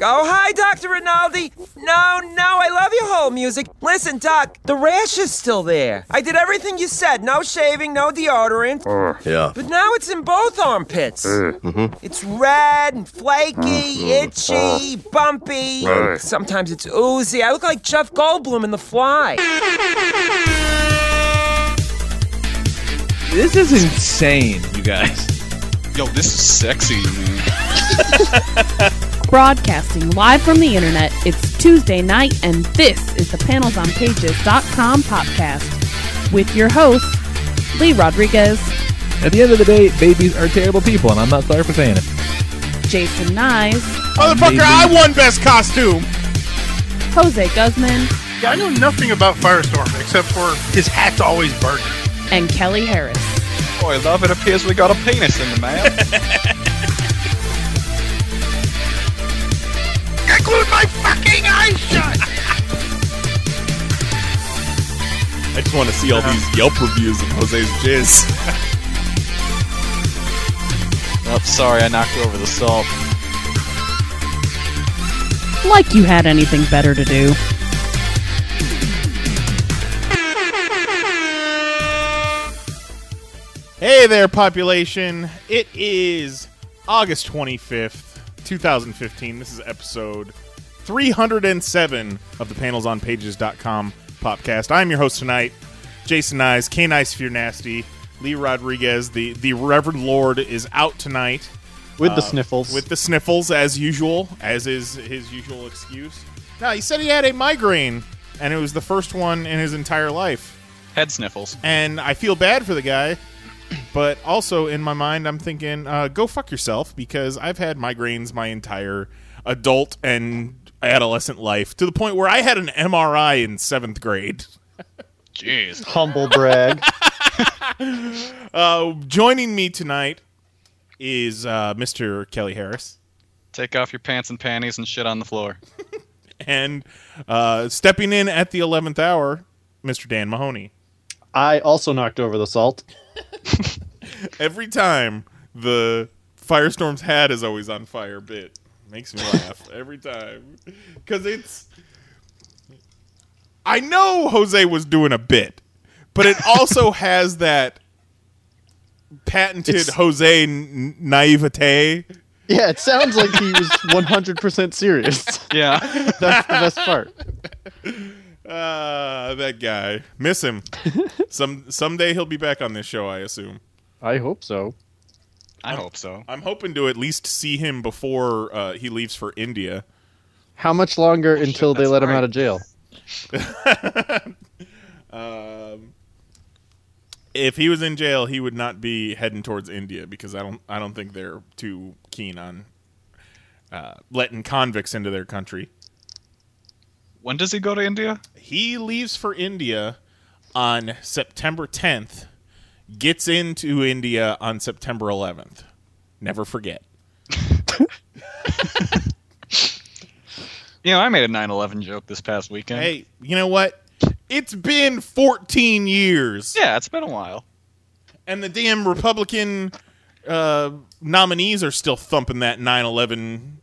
Oh, hi, Dr. Rinaldi. No, no, I love your whole music. Listen, Doc, the rash is still there. I did everything you said. No shaving, no deodorant. Uh, yeah. But now it's in both armpits. Uh, mm-hmm. It's red and flaky, mm-hmm. uh, itchy, bumpy. Right. Sometimes it's oozy. I look like Jeff Goldblum in The Fly. This is insane, you guys. Yo, this is sexy, man. Broadcasting live from the internet, it's Tuesday night, and this is the panelsonpages.com podcast with your host, Lee Rodriguez, At the end of the day, babies are terrible people, and I'm not sorry for saying it. Jason Knize, Motherfucker, I won best costume. Jose Guzman, Yeah, I know nothing about Firestorm except for his hat's always burning. and Kelly Harris. Boy, love, it appears we got a penis in the mail. I glued my fucking eyes shut. I just want to see all these Yelp reviews of Jose's jizz. oh, sorry, I knocked over the salt. Like you had anything better to do. Hey there, population. It is August 25th, 2015. This is episode 307 of the panelsonpages.com podcast. I'm your host tonight, Jason Knize, K Nice if you're nasty. Lee Rodriguez, the, the Reverend Lord, is out tonight. with the Uh, sniffles. With the sniffles, as usual, as is his usual excuse. No, he said he had a migraine, and it was the first one in his entire life. Head sniffles. And I feel bad for the guy, but also in my mind, I'm thinking, uh, go fuck yourself, because I've had migraines my entire adult and adolescent life to the point where I had an MRI in seventh grade. Jeez. Humble brag. Uh, joining me tonight is uh, Mr. Kelly Harris. Take off your pants and panties and shit on the floor. and uh, stepping in at the 11th hour, Mr. Dan Mahoney. I also knocked over the salt. Every time the Firestorm's hat is always on fire bit makes me laugh every time because it's. I know Jose was doing a bit, but it also has that patented It's- Jose n- naivete. Yeah, it sounds like he was 100% serious. Yeah. That's the best part. Ah, that guy. Miss him. Some someday he'll be back on this show, I assume. I hope so. I hope so. I'm hoping to at least see him before uh, he leaves for India. How much longer until they that's let him out of jail? Um, if he was in jail, he would not be heading towards India because I don't I don't think they're too keen on uh, letting convicts into their country. When does he go to India? He leaves for India on September 10th, gets into India on September 11th. Never forget. You know, I made a 9 11 joke this past weekend. Hey, you know what? It's been 14 years. Yeah, it's been a while. and the damn Republican uh, nominees are still thumping that 9/11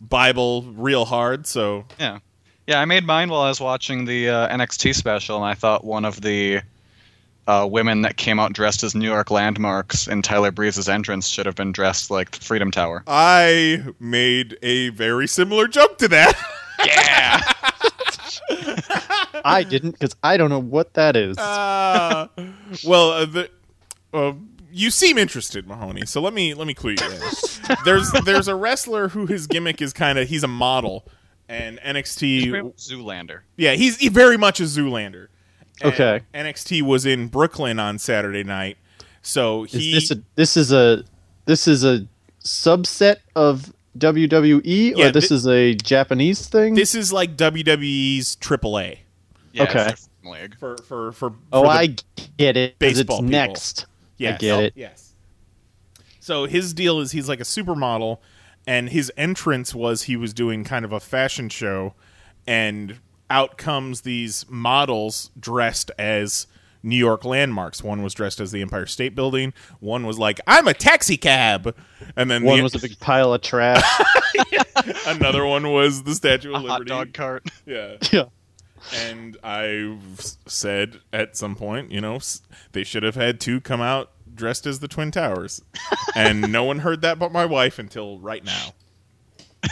Bible real hard. So Yeah. Yeah, I made mine while I was watching the uh, NXT special, and I thought one of the uh, women that came out dressed as New York landmarks in Tyler Breeze's entrance should have been dressed like the Freedom Tower. I made a very similar joke to that. Yeah. I didn't because I don't know what that is. uh, well, uh, the, uh, you seem interested, Mahoney. So let me let me clue you in. there's there's a wrestler who his gimmick is kind of he's a model, and NXT. Zoolander. Yeah, he's he very much a Zoolander. And Okay. NXT was in Brooklyn on Saturday night, so Is he this a this is a this is a subset of WWE or this thi- is a Japanese thing? this is like WWE's AAA Yeah, Okay. a different league. for for for. oh, for the- I get it. 'cause baseball it's people. next. Yes. get it. Yes. So his deal is he's like a supermodel, and his entrance was he was doing kind of a fashion show, and out comes these models dressed as New York landmarks. One was dressed as the Empire State Building. One was like, "I'm a taxi cab," and then One the, was a big pile of trash. another one was the Statue of A hot Liberty. dog cart. Yeah. yeah. And I said at some point, you know, they should have had two come out dressed as the Twin Towers. and no one heard that but my wife until right now.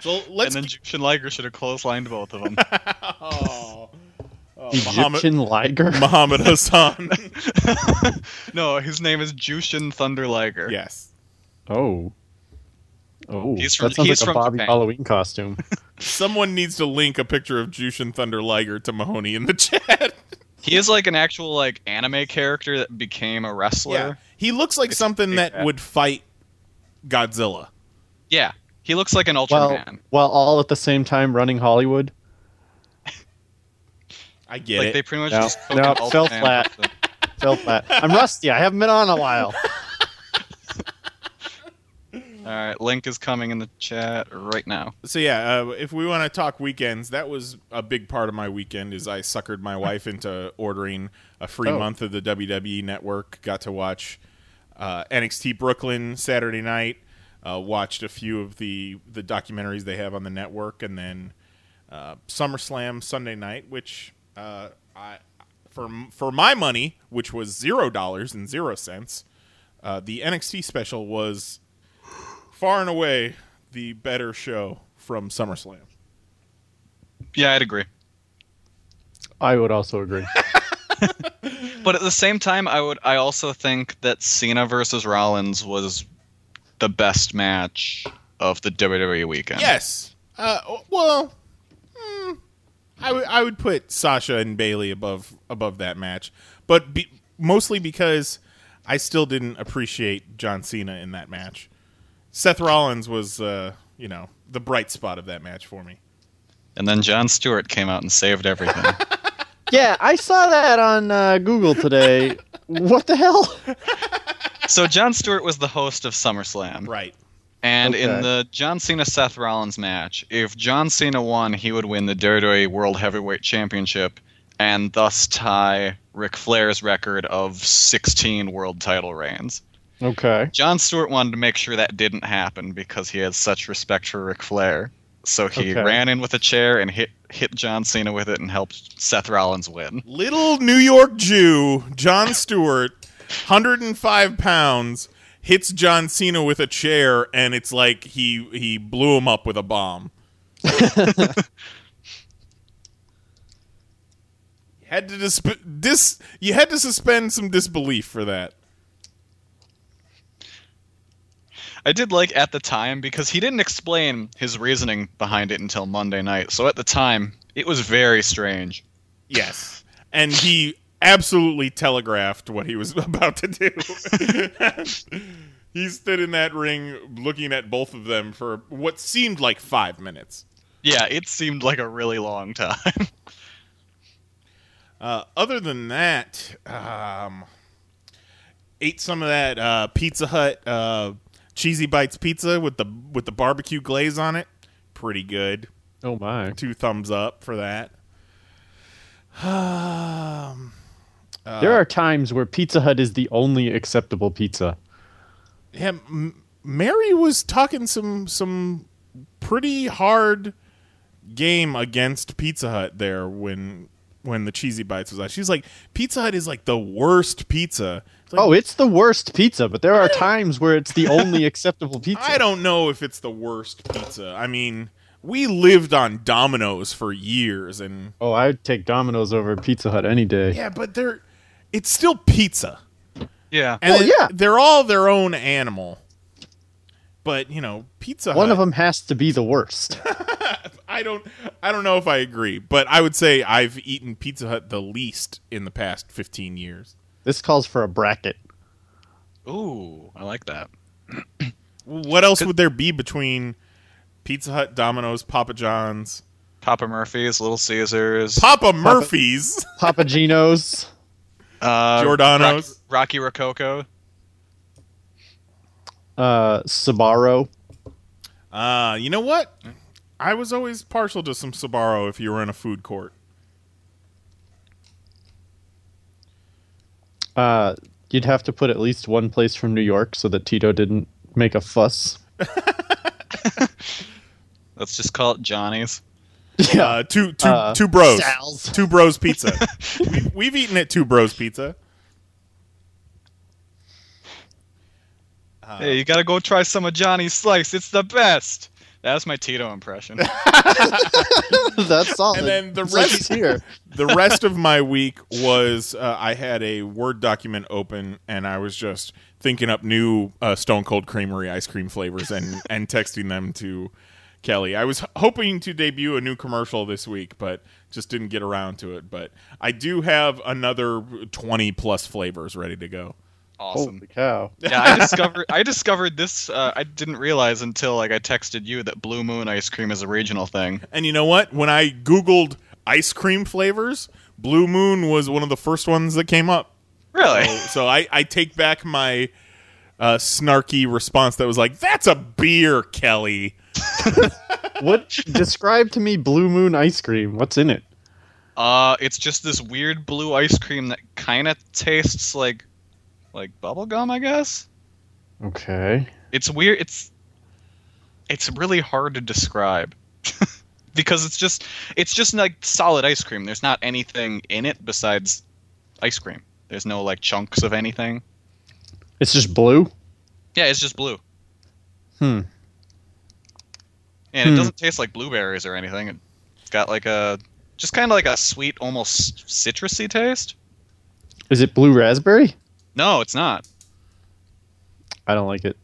So let's. and then Jushin Liger should have clotheslined both of them. oh, oh, Muhammad, Egyptian Liger. Muhammad Hassan. no, his name is Jushin Thunder Liger. yes. Oh. Oh, He's from- that sounds he's like a Bobby Japan. Halloween costume. Someone needs to link a picture of Jushin Thunder Liger to Mahoney in the chat. He is like an actual like anime character that became a wrestler. yeah. He looks like It's something that cat. would fight Godzilla. Yeah. He looks like an Well, Ultraman. while all at the same time running Hollywood. I get like it. they pretty much No, just took no, fell flat. with the- Felt that. I'm rusty. I haven't been on a while. All right, link is coming in the chat right now. So yeah, uh, if we want to talk weekends, that was a big part of my weekend. Is I suckered my wife into ordering a free Oh. month of the WWE Network. Got to watch uh, NXT Brooklyn Saturday night. Uh, watched a few of the the documentaries they have on the network, and then uh, SummerSlam Sunday night, which uh, I for for my money, which was zero dollars and zero cents. Uh, the NXT special was far and away the better show from SummerSlam. Yeah, I'd agree. I would also agree. But at the same time, I would I also think that Cena versus Rollins was the best match of the WWE weekend. Yes. Uh, well, hmm, I would I would put Sasha and Bayley above above that match, but be, mostly because I still didn't appreciate John Cena in that match. Seth Rollins was, uh, you know, the bright spot of that match for me. And then Jon Stewart came out and saved everything. yeah, I saw that on uh, Google today. what the hell? so Jon Stewart was the host of SummerSlam. Right. And in the John Cena Seth Rollins match, if John Cena won, he would win the WWE World Heavyweight Championship and thus tie Ric Flair's record of 16 world title reigns. Okay. Jon Stewart wanted to make sure that didn't happen because he had such respect for Ric Flair. So he Okay. ran in with a chair and hit hit John Cena with it and helped Seth Rollins win. Little New York Jew Jon Stewart, 105 pounds, hits John Cena with a chair, and it's like he he blew him up with a bomb. Had to dis- dis you had to suspend some disbelief for that. I did like at the time because he didn't explain his reasoning behind it until Monday night. So at the time, it was very strange. Yes, and he absolutely telegraphed what he was about to do. he stood in that ring looking at both of them for what seemed like five minutes. Yeah, it seemed like a really long time. Uh, other than that, um, ate some of that uh, Pizza Hut uh, cheesy bites pizza with the with the barbecue glaze on it. Pretty good. Oh my. Two thumbs up for that. Um, there are times where Pizza Hut is the only acceptable pizza. yeah, M- Mary was talking some some pretty hard game against Pizza Hut there when when the cheesy bites was out. She's like, Pizza Hut is like the worst pizza. It's like, Oh, it's the worst pizza, but there are times where it's the only acceptable pizza. I don't know if it's the worst pizza. I mean, we lived on Domino's for years, and Oh, I'd take Domino's over Pizza Hut any day. yeah, but they're it's still pizza, yeah. and Oh, yeah. they're all their own animal. But you know, Pizza One Hut, of them has to be the worst. I don't I don't know if I agree, but I would say I've eaten Pizza Hut the least in the past 15 years. This calls for a bracket. Ooh, I like that. What else would there be between Pizza Hut, Domino's, Papa John's, Papa Murphy's, Little Caesars, Papa Murphy's, Papa Gino's, uh, Giordano's? Rock- Rocky Rococo. uh, Sbarro. Uh, you know what? I was always partial to some Sbarro if you were in a food court. Uh, you'd have to put at least one place from New York so that Tito didn't make a fuss. Let's just call it Johnny's. Yeah. Uh, two two Uh, two bros. Sal's. Two bros pizza. we've, we've eaten at two bros pizza. hey, you gotta go try some of Johnny's Slice. It's the best. That's my Tito impression. That's solid. And then the rest- here. the rest of my week was uh, I had a Word document open and I was just thinking up new uh, Stone Cold Creamery ice cream flavors and, and texting them to Kelly. I was hoping to debut a new commercial this week, but just didn't get around to it. But I do have another 20 plus flavors ready to go. Awesome. Holy cow. yeah, I discovered I discovered this. Uh, I didn't realize until like I texted you that Blue Moon ice cream is a regional thing. And you know what? When I Googled ice cream flavors, Blue Moon was one of the first ones that came up. Really? So, so I, I take back my uh, snarky response that was like, "That's a beer, Kelly." What? Describe to me Blue Moon ice cream. What's in it? Uh, it's just this weird blue ice cream that kind of tastes like like bubblegum, I guess. Okay. It's weird. It's it's really hard to describe because it's just it's just like solid ice cream. There's not anything in it besides ice cream. There's no like chunks of anything. It's just blue? Yeah, it's just blue. Hmm. And Hmm. it doesn't taste like blueberries or anything. It's got like a just kind of like a sweet, almost citrusy taste. Is it blue raspberry? No, it's not. I don't like it.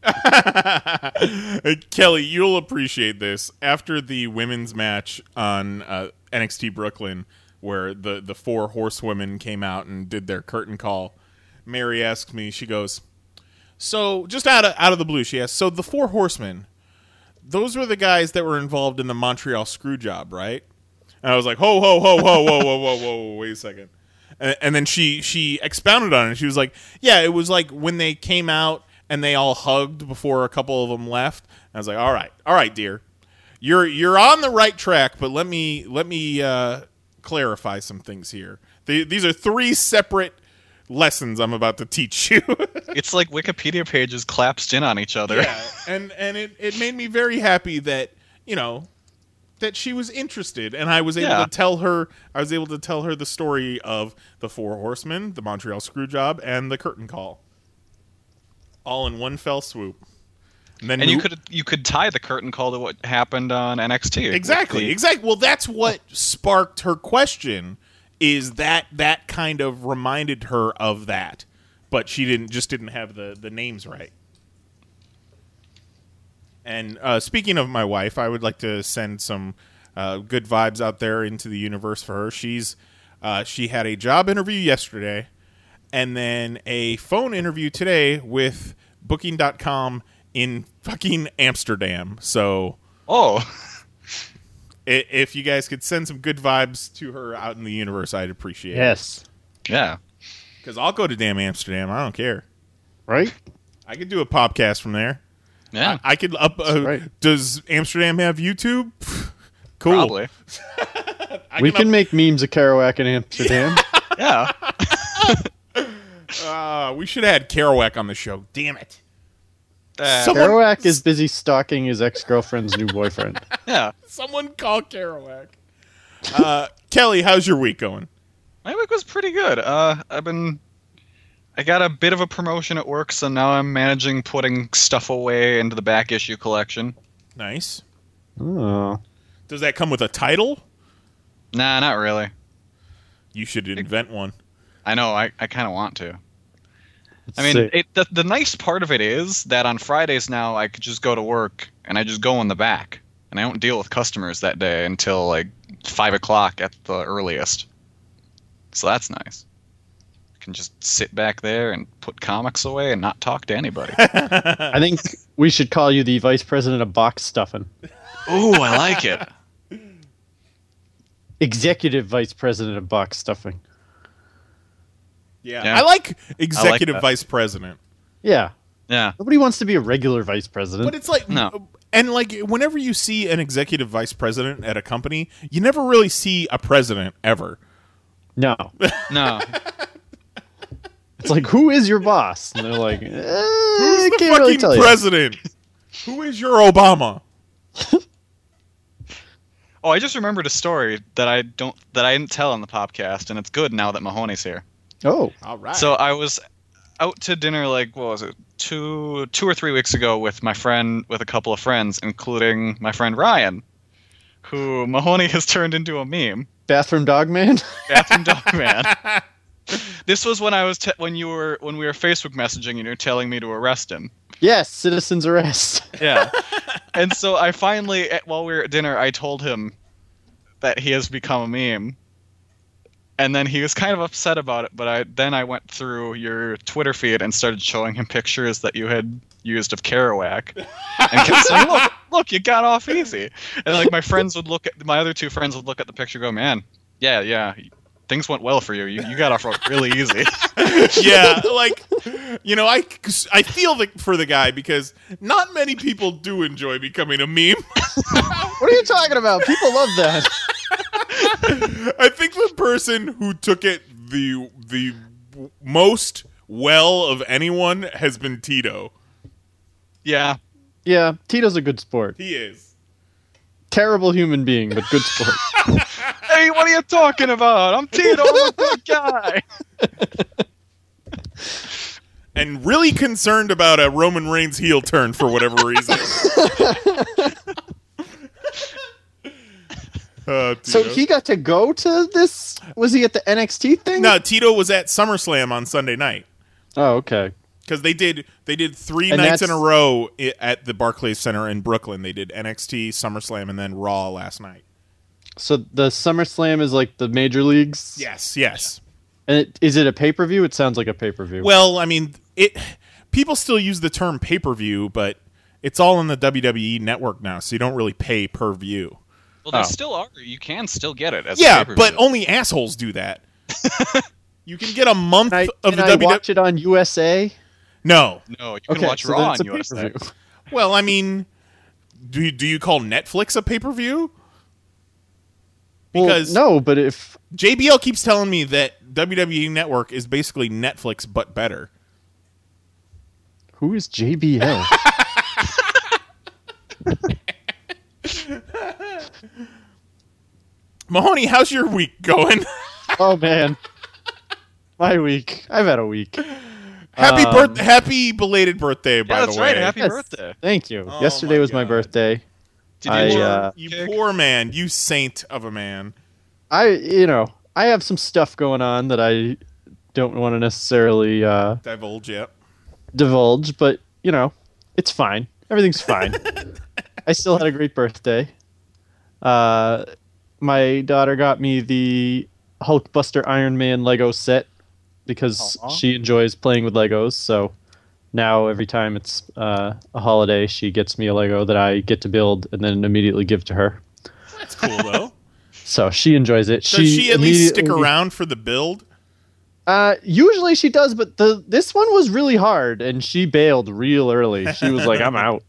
Kelly, you'll appreciate this. After the women's match on uh, NXT Brooklyn, where the the four horsewomen came out and did their curtain call, Mary asks me. She goes, "So just out of out of the blue, she asks, so the four horsemen, those were the guys that were involved in the Montreal screw job, right?" And I was like, "Ho ho ho ho whoa whoa whoa whoa whoa wait a second. And, and then she she expounded on it. She was like, "Yeah, it was like when they came out and they all hugged before a couple of them left." And I was like, "All right, all right, dear, you're you're on the right track, but let me let me uh, clarify some things here. The, these are three separate lessons I'm about to teach you." It's like Wikipedia pages collapsed in on each other. yeah, and and it, it made me very happy that you know that she was interested, and I was able Yeah. to tell her I was able to tell her the story of the Four Horsemen, the Montreal Screwjob, and the Curtain Call, all in one fell swoop. And then And you could you could tie the curtain call to what happened on NXT. exactly the- exactly well that's what sparked her question is that that kind of reminded her of that but she didn't just didn't have the the names right and uh, speaking of my wife i would like to send some uh, good vibes out there into the universe for her she's uh, she had a job interview yesterday and then a phone interview today with booking.com in fucking amsterdam so Oh, if you guys could send some good vibes to her out in the universe, I'd appreciate it. Yes. yeah. Because I'll go to damn Amsterdam. I don't care. Right? I could do a podcast from there. Yeah. I could up. Uh, right. Does Amsterdam have YouTube? cool. Probably. We can can make memes of Kerouac in Amsterdam. Yeah. Uh, we should have had Kerouac on the show. Damn it. Uh, Someone- Kerouac is busy stalking his ex girlfriend's new boyfriend. yeah. Someone call Kerouac. Uh, Kelly, how's your week going? My week was pretty good. Uh, I've been. I got a bit of a promotion at work, so now I'm managing putting stuff away into the back issue collection. Nice. Oh. Does that come with a title? Nah, not really. You should invent one. I know. I, I kind of want to. I mean, it, the the nice part of it is that on Fridays now I could just go to work and I just go in the back. and I don't deal with customers that day until like five o'clock at the earliest. So that's nice. I can just sit back there and put comics away and not talk to anybody. I think we should call you the vice president of box stuffing. Ooh, I like it. Executive vice president of box stuffing. Yeah. Yeah. I like executive that. vice president. Yeah. Yeah. Nobody wants to be a regular vice president. But it's like No. and like whenever you see an executive vice president at a company, you never really see a president ever. no. No. It's like, who is your boss? And they're like, eh, Who's I the can't fucking really tell you. president? Who is your Obama? Oh, I just remembered a story that I don't that I didn't tell on the podcast, and it's good now that Mahoney's here. Oh, All right. So I was out to dinner like what was it two two or three weeks ago with my friend with a couple of friends, including my friend Ryan, who Mahoney has turned into a meme. bathroom dog man. Bathroom dog man. This was when I was te- when you were when we were Facebook messaging and you're telling me to arrest him. yes, citizen's arrest. Yeah. and so I finally, eh, while we were at dinner, I told him that he has become a meme. And then he was kind of upset about it, but I then I went through your Twitter feed and started showing him pictures that you had used of Kerouac, and kept saying, "Look, look, you got off easy." And like my friends would look at my other two friends would look at the picture, and go, "Man, yeah, yeah, things went well for you. You, you got off really easy." yeah, like you know, I I feel the, for the guy because not many people do enjoy becoming a meme. what are you talking about? People love that. I think the person who took it the the most well of anyone has been Tito. yeah, Yeah, Tito's a good sport. He is. Terrible human being, but good sport. hey, what are you talking about? I'm Tito, I'm a good guy. And really concerned about a Roman Reigns heel turn for whatever reason. Uh, so he got to go to this. Was he at the NXT thing? no, Tito was at SummerSlam on Sunday night. Oh, okay. Because they did they did three And nights in a row at the Barclays Center in Brooklyn. They did NXT, SummerSlam, and then Raw last night. So the SummerSlam is like the major leagues. Yes, yes. And it, is it a pay per view? It sounds like a pay per view. Well, I mean, it people still use the term pay per view, but it's all in the WWE network now, so you don't really pay per view. Well, there Oh. still are. You can still get it. As Yeah, pay-per-view. but only assholes do that. you can get a month Can I, of can the I WWE. watch it on USA? No, no, you can Okay, watch so Raw then on it's USA. pay-per-view. well, I mean, do you, do you call Netflix a pay per view? Well, Because no, but if JBL keeps telling me that WWE Network is basically Netflix but better. who is JBL? Mahoney, how's your week going? oh man, my week. I've had a week. happy Um, birth, happy belated birthday, by Yeah, that's the way. right. Happy Yes. birthday. Thank you. Oh, Yesterday my was my birthday. Did I, you, uh, You poor man, you saint of a man. I, you know, I have some stuff going on that I don't want to necessarily uh, Divulge yet. divulge, but you know, it's fine. Everything's fine. I still had a great birthday. Uh, my daughter got me the Hulkbuster Iron Man Lego set because Aw. she enjoys playing with Legos. So now every time it's uh, a holiday, she gets me a Lego that I get to build and then immediately give to her. That's cool though. So she enjoys it. Does she, at least stick around for the build? Uh, usually she does, but the this one was really hard, and she bailed real early. She was like, "I'm out."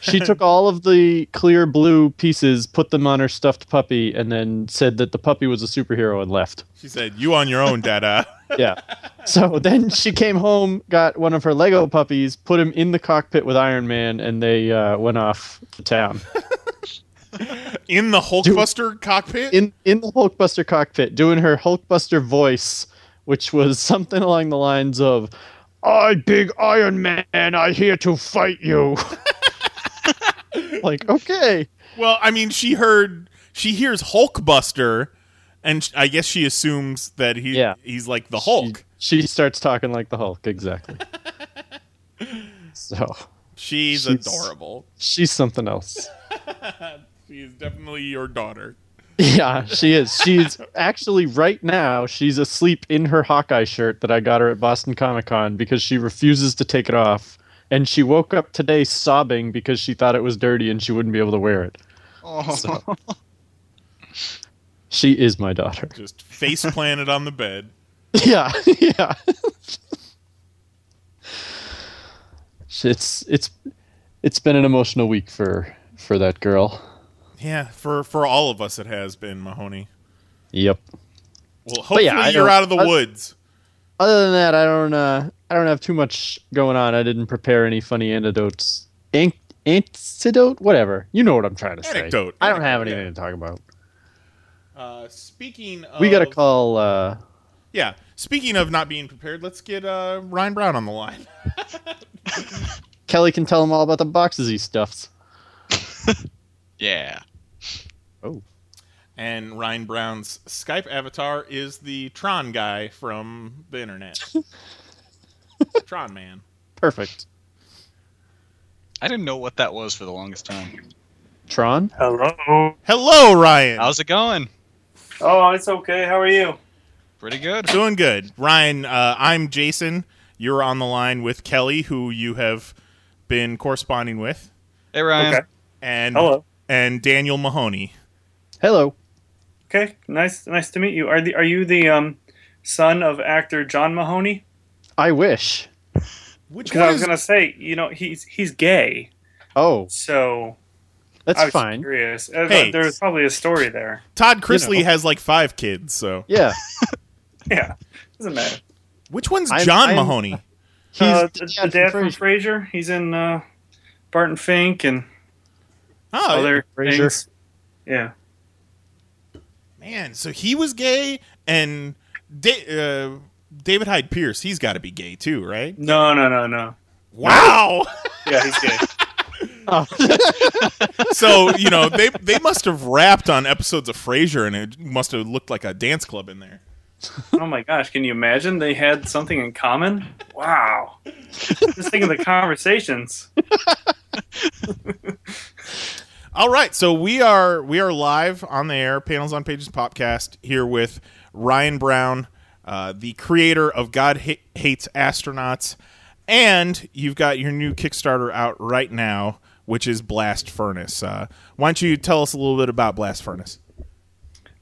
She took all of the clear blue pieces, put them on her stuffed puppy, and then said that the puppy was a superhero and left. She said, "You on your own, Dada." Yeah. So then she came home, got one of her Lego puppies, put him in the cockpit with Iron Man, and they uh, went off to town. In the Hulkbuster cockpit. in in the Hulkbuster cockpit, doing her Hulkbuster voice, which was something along the lines of, "I, big Iron Man, I here to fight you." like, okay, well, I mean, she heard she hears Hulkbuster, and sh- I guess she assumes that he Yeah. he's like the Hulk. she starts talking like the Hulk, exactly. so She's, She's- adorable. she's something else. She is definitely your daughter. Yeah, she is. She's actually right now. She's asleep in her Hawkeye shirt that I got her at Boston Comic Con because she refuses to take it off. And she woke up today sobbing because she thought it was dirty and she wouldn't be able to wear it. Oh. So- she is my daughter. Just face planted on the bed. Yeah, yeah. it's it's it's been an emotional week for for that girl. Yeah, for for all of us, it has been Mahoney. Yep. Well, hopefully yeah, you're out of the I- woods. Other than that, I don't uh I don't have too much going on. I didn't prepare any funny antidotes. An- antidote, whatever. You know what I'm trying to say. Anecdote. I don't have Anecdote, anything to talk about. Uh, speaking of, We got to call. uh Yeah, speaking of not being prepared, let's get uh, Ryan Browne on the line. Kelly can tell him all about the boxes he stuffs. Yeah. Oh, And Ryan Browne's Skype avatar is the Tron guy from the internet. Tron man. perfect. I didn't know what that was for the longest time. Tron. Hello. Hello, Ryan. How's it going? Oh, it's okay. How are you? Pretty good. Doing good. Ryan, uh, I'm Jason. You're on the line with Kelly, who you have been corresponding with, Hey Ryan. Okay. and Hello. And Daniel Mahoney. Hello. Okay. Nice. Nice to meet you. Are the Are you the um son of actor John Mahoney? I wish. Which Because one I was is gonna say, you know, he's he's gay, Oh, so that's I was fine. curious. Uh, Hey. There's probably a story there. Todd Chrisley you know. has like five kids, so Yeah, Yeah. Doesn't matter. which one's I'm- John I'm- Mahoney? he's uh, the the, the dad from Frasier. He's in uh, Barton Fink and Oh other Frasier. things. Yeah. man, so he was gay, and da- uh, David Hyde Pierce, he's got to be gay too, right? No, no, no, no. Wow. Yeah, he's gay. Oh. so you know they they must have rapped on episodes of Frasier, and it must have looked like a dance club in there. oh my gosh, can you imagine they had something in common? Wow. Just think of the conversations. All right, so we are we are live on the air, panels on pages podcast here with Ryan Browne, uh, the creator of God Ha- Hates Astronauts, and you've got your new Kickstarter out right now, which is Blast Furnace. Uh, why don't you tell us a little bit about Blast Furnace?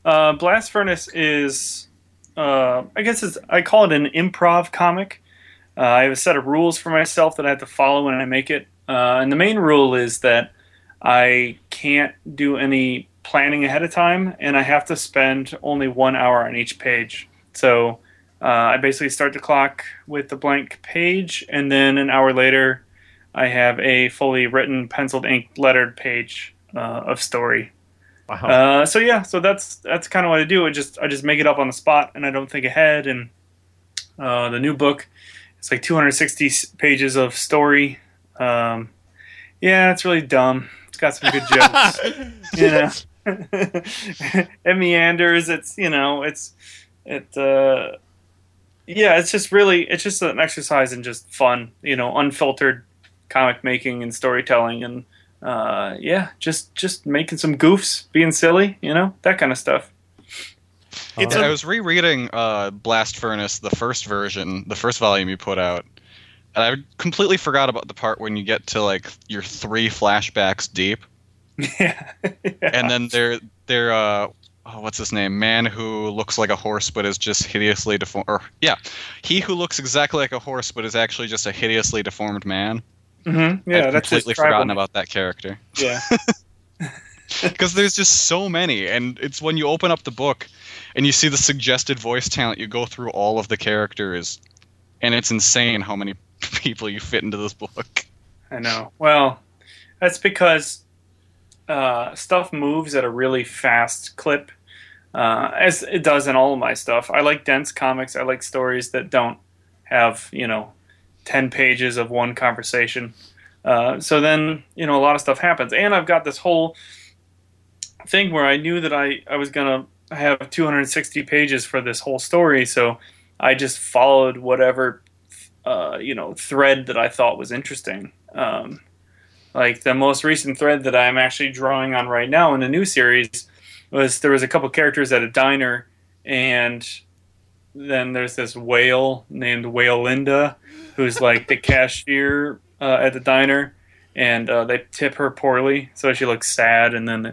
Uh, Blast Furnace is, uh, I guess it's, I call it an improv comic. Uh, I have a set of rules for myself that I have to follow when I make it. Uh, and the main rule is that I can't do any planning ahead of time, and I have to spend only one hour on each page. So uh, I basically start the clock with the blank page, and then an hour later, I have a fully written, penciled ink, lettered page uh, of story. Wow. Uh, so yeah, so that's that's kind of what I do. I just I just make it up on the spot, and I don't think ahead. And uh, the new book, it's like 260 pages of story. Um, yeah, it's really dumb. It's got some good jokes. you know, it meanders. It's you know, it's it. Uh, yeah, it's just really it's just an exercise in just fun. You know, unfiltered comic making and storytelling and uh, yeah, just just making some goofs, being silly, you know, that kind of stuff. It's I a, was rereading uh, Blast Furnace, the first version, the first volume you put out, and I completely forgot about the part when you get to like your three flashbacks deep, yeah. and then they're they're uh, oh, what's his name? Man who looks like a horse but is just hideously deformed. Or yeah, he who looks exactly like a horse but is actually just a hideously deformed man. Hmm yeah, I'd that's completely forgotten about that character Yeah, because there's just so many, and it's when you open up the book and you see the suggested voice talent, you go through all of the characters, and it's insane how many people you fit into this book. I know. Well, that's because uh, stuff moves at a really fast clip, uh, as it does in all of my stuff. I like dense comics. I like stories that don't have you know ten pages of one conversation. Uh, so then you know a lot of stuff happens, and I've got this whole thing where I knew that I I was gonna have 260 pages for this whole story, so I just followed whatever uh, you know thread that I thought was interesting. Um, like the most recent thread that I'm actually drawing on right now in the new series was there was a couple characters at a diner, and then there's this whale named Whale Linda, who's like the cashier uh, at the diner, and uh, they tip her poorly, so she looks sad, and then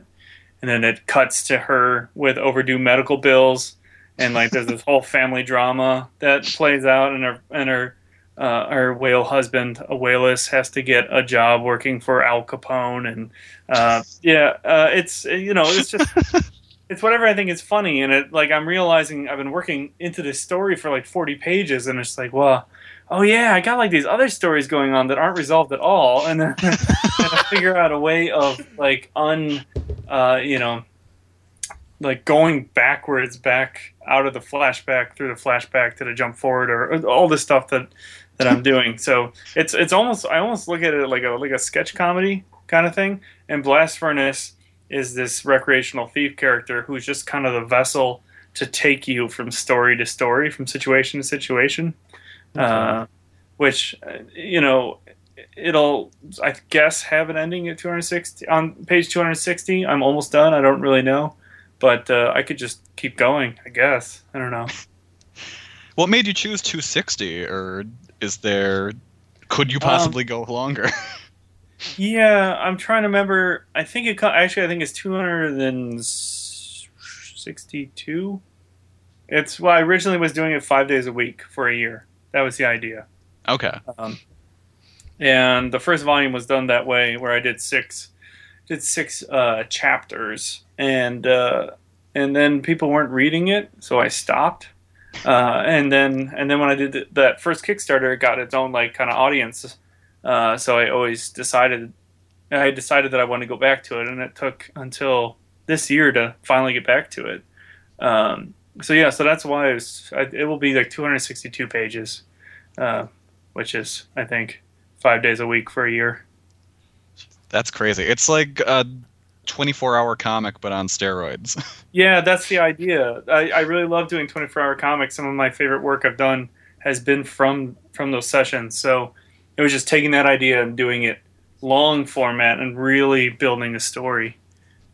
and then it cuts to her with overdue medical bills, and like there's this whole family drama that plays out, and her and her uh, her whale husband, a whaleless, has to get a job working for Al Capone, and uh, yeah, uh, it's you know it's just it's whatever I think is funny, and it like I'm realizing I've been working into this story for like 40 pages, and it's like, well, oh yeah, I got like these other stories going on that aren't resolved at all, and then figure out a way of like un, uh, you know, like going backwards back out of the flashback through the flashback to the jump forward or, or all the stuff that that I'm doing. So it's it's almost I almost look at it like a like a sketch comedy kind of thing. And Blast Furnace is this recreational thief character who's just kind of the vessel to take you from story to story, from situation to situation. Uh, which uh, you know it'll I guess have an ending at 260 on page 260. I'm almost done. I don't really know, but uh, I could just keep going. I guess I don't know. What made you choose 260, or is there? Could you possibly go longer? Yeah, I'm trying to remember. I think it actually I think it's 262. It's well, I originally was doing it five days a week for a year. That was the idea. okay. Um, and the first volume was done that way, where I did six, did six uh, chapters, and uh, and then people weren't reading it, so I stopped. Uh, and then and then when I did th- that first Kickstarter, it got its own like kind of audience. Uh, so I always decided, I decided that I wanted to go back to it, and it took until this year to finally get back to it. Um, so yeah, so that's why it, was, I, it will be like 262 pages, uh, which is I think five days a week for a year. That's crazy. It's like a 24 hour comic, but on steroids. Yeah, that's the idea. I, I really love doing 24 hour comics. Some of my favorite work I've done has been from from those sessions. So it was just taking that idea and doing it long format and really building a story,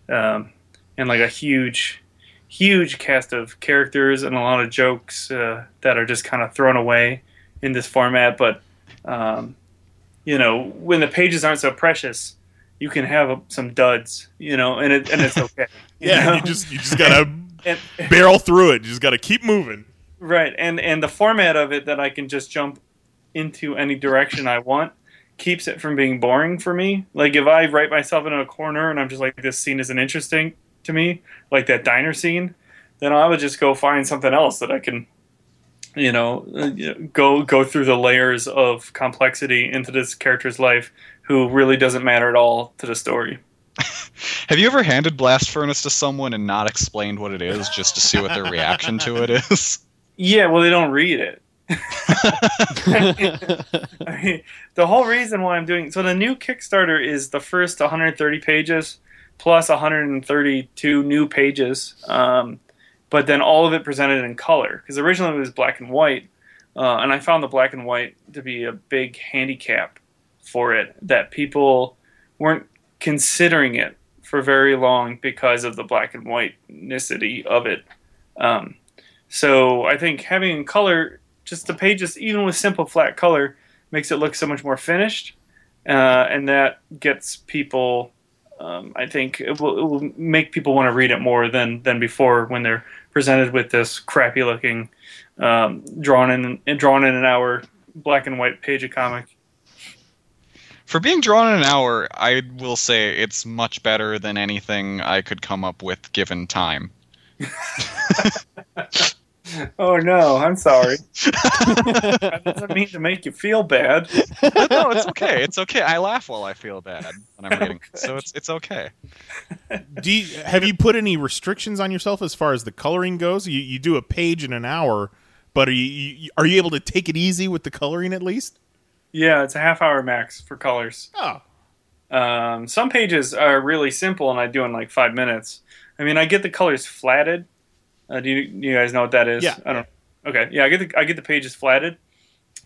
um, and like a huge, huge cast of characters and a lot of jokes uh, that are just kind of thrown away in this format. But um, you know, when the pages aren't so precious, you can have a, some duds, you know, and it and it's okay. you Yeah, know? you just you just gotta And- barrel through it. You just gotta keep moving. Right, and and the format of it that I can just jump into any direction I want keeps it from being boring for me. Like if I write myself into a corner and I'm just like this scene isn't interesting to me, like that diner scene, then I would just go find something else that I can, you know, go go through the layers of complexity into this character's life, who really doesn't matter at all to the story. Have you ever handed Blast Furnace to someone and not explained what it is just to see what their reaction to it is? Yeah, well, they don't read it. I mean, the whole reason why I'm doing so the new Kickstarter is the first 130 pages plus 132 new pages, um, but then all of it presented in color because originally it was black and white, uh, and I found the black and white to be a big handicap for it that people weren't considering it for very long because of the black and whitenessity of it. Um, so I think having in color, just the pages, even with simple flat color, makes it look so much more finished, uh, and that gets people. Um, I think it will, it will make people want to read it more than than before when they're presented with this crappy looking, um, drawn in drawn in an hour black and white page of comic. For being drawn in an hour, I will say it's much better than anything I could come up with given time. Oh no, I'm sorry. that doesn't mean to make you feel bad. no, it's okay. It's okay. I laugh while I feel bad when I'm reading, so it's it's okay. Do you, have you put any restrictions on yourself as far as the coloring goes? You you do a page in an hour, but are you, you are you able to take it easy with the coloring at least? Yeah, it's a half hour max for colors. Oh, Um, some pages are really simple, and I do in like five minutes. I mean, I get the colors flatted. Uh, do, you, do you guys know what that is? Yeah. I don't. Okay, yeah, I get the I get the pages flatted,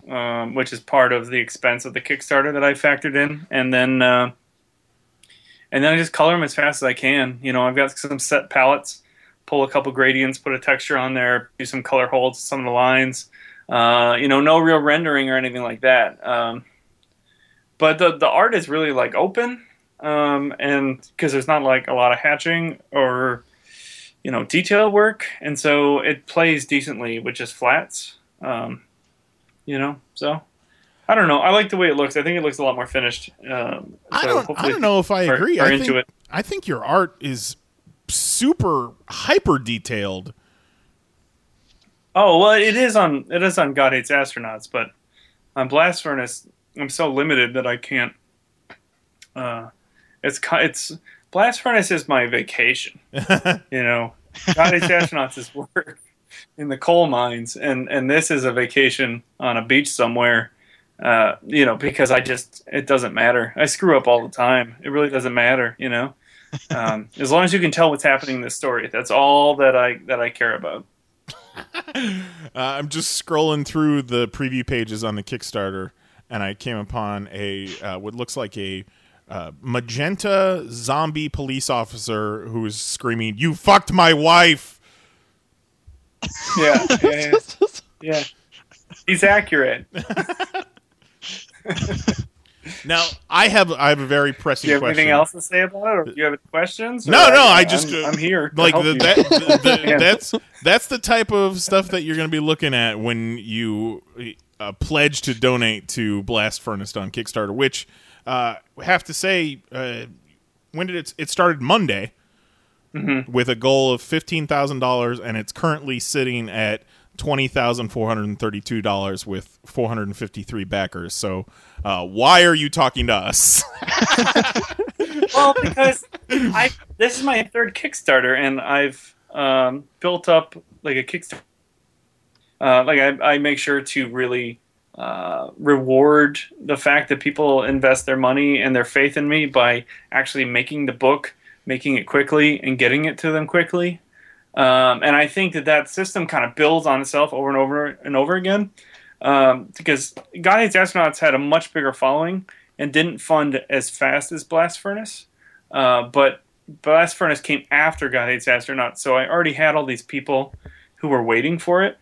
um, which is part of the expense of the Kickstarter that I factored in, and then uh, and then I just color them as fast as I can. You know, I've got some set palettes, pull a couple gradients, put a texture on there, do some color holds, some of the lines. Uh, you know, no real rendering or anything like that. Um, but the the art is really like open, um, and because there's not like a lot of hatching or you know detail work, and so it plays decently with just flats. Um, you know, so I don't know. I like the way it looks. I think it looks a lot more finished. Um, I don't. I don't know if I are- agree. Are I into think, it. I think your art is super hyper detailed. Oh well, it is on it is on God Hates Astronauts, but on Blast Furnace, I'm so limited that I can't. Uh, it's it's Blast Furnace is my vacation. you know, God Astronauts is work in the coal mines, and and this is a vacation on a beach somewhere. Uh, you know, because I just it doesn't matter. I screw up all the time. It really doesn't matter. You know, um, as long as you can tell what's happening in the story, that's all that I that I care about. Uh, I'm just scrolling through the preview pages on the Kickstarter, and I came upon a uh, what looks like a uh, magenta zombie police officer who is screaming, "You fucked my wife!" Yeah, yeah, yeah. yeah. He's accurate. Now, I have I have a very pressing. Do you have question. anything else to say about it, or do you have any questions? No, no, I just I'm, uh, I'm here. Like the, that, the, the- Yeah. that's that's the type of stuff that you're going to be looking at when you uh, pledge to donate to Blast Furnace on Kickstarter. Which uh, have to say, uh, when did it? It started Monday Mm-hmm. with a goal of fifteen thousand dollars, and it's currently sitting at twenty thousand four hundred and thirty-two dollars with four hundred and fifty-three backers. So, uh, why are you talking to us? well, because I this is my third Kickstarter, and I've um, built up like a Kickstarter. Uh, like I, I make sure to really uh, reward the fact that people invest their money and their faith in me by actually making the book, making it quickly, and getting it to them quickly. Um, and I think that that system kind of builds on itself over and over and over again. Um, because God Hates Astronauts had a much bigger following and didn't fund as fast as Blast Furnace. Uh, but Blast Furnace came after God Hates Astronauts, so I already had all these people who were waiting for it.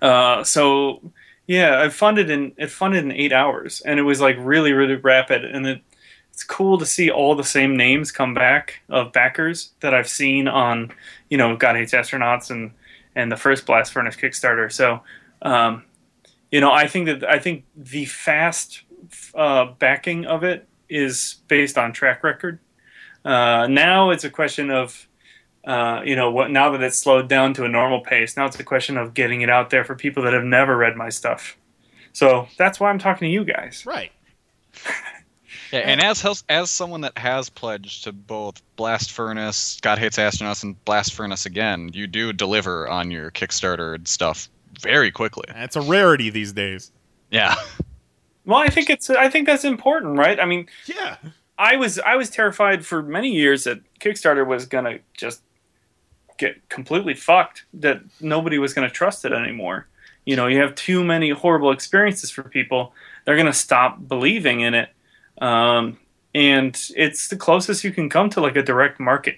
Uh, so yeah, I funded in it funded in eight hours, and it was like really really rapid, and it, it's cool to see all the same names come back of backers that I've seen on you know God Hates Astronauts and and the first Blast Furnace Kickstarter. So um, you know, I think that I think the fast uh, backing of it is based on track record. Uh, now it's a question of, uh, you know, what now that it's slowed down to a normal pace. Now it's a question of getting it out there for people that have never read my stuff. So that's why I'm talking to you guys. right. Yeah, and as as someone that has pledged to both Blast Furnace, God Hates Astronauts, and Blast Furnace again, you do deliver on your Kickstarter stuff very quickly. It's a rarity these days. Yeah. Well, I think it's I think that's important, right? I mean, Yeah. I was I was terrified for many years that Kickstarter was gonna just get completely fucked. That nobody was gonna trust it anymore. You know, you have too many horrible experiences for people. They're gonna stop believing in it, um, and it's the closest you can come to like a direct market.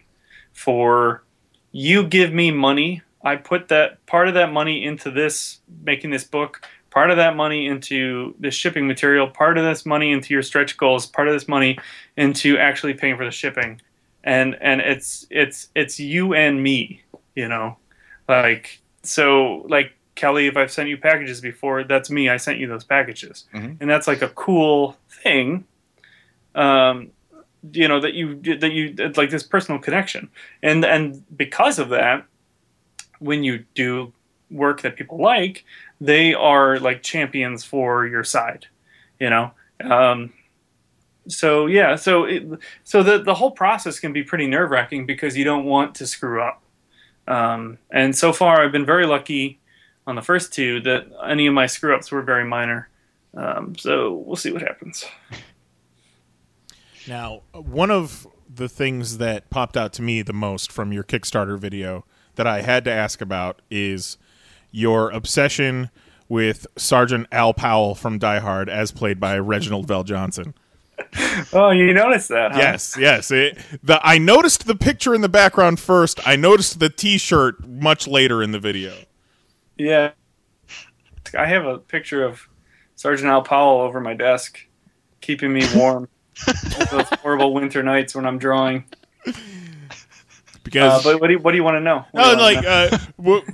For you give me money, I put that part of that money into this making this book part of that money into the shipping material, part of this money into your stretch goals, part of this money into actually paying for the shipping. And and it's it's it's you and me, you know. Like so like Kelly, if I've sent you packages before, that's me. I sent you those packages. Mhm. And that's like a cool thing. Um you know that you that you it's like this personal connection. And and because of that, when you do work that people like, they are like champions for your side, you know. Um, so yeah, so it, so the the whole process can be pretty nerve wracking because you don't want to screw up. Um, and so far, I've been very lucky on the first two that any of my screw ups were very minor. Um, so we'll see what happens. Now, one of the things that popped out to me the most from your Kickstarter video that I had to ask about is your obsession with Sergeant Al Powell from Die Hard, as played by Reginald VelJohnson. oh, you noticed that? Huh? Yes, yes. It, the I noticed the picture in the background first. I noticed the T-shirt much later in the video. Yeah. I have a picture of Sergeant Al Powell over my desk, keeping me warm those horrible winter nights when I'm drawing. Because, uh, but what do you, what do you want to know? What oh, like, know? uh, what,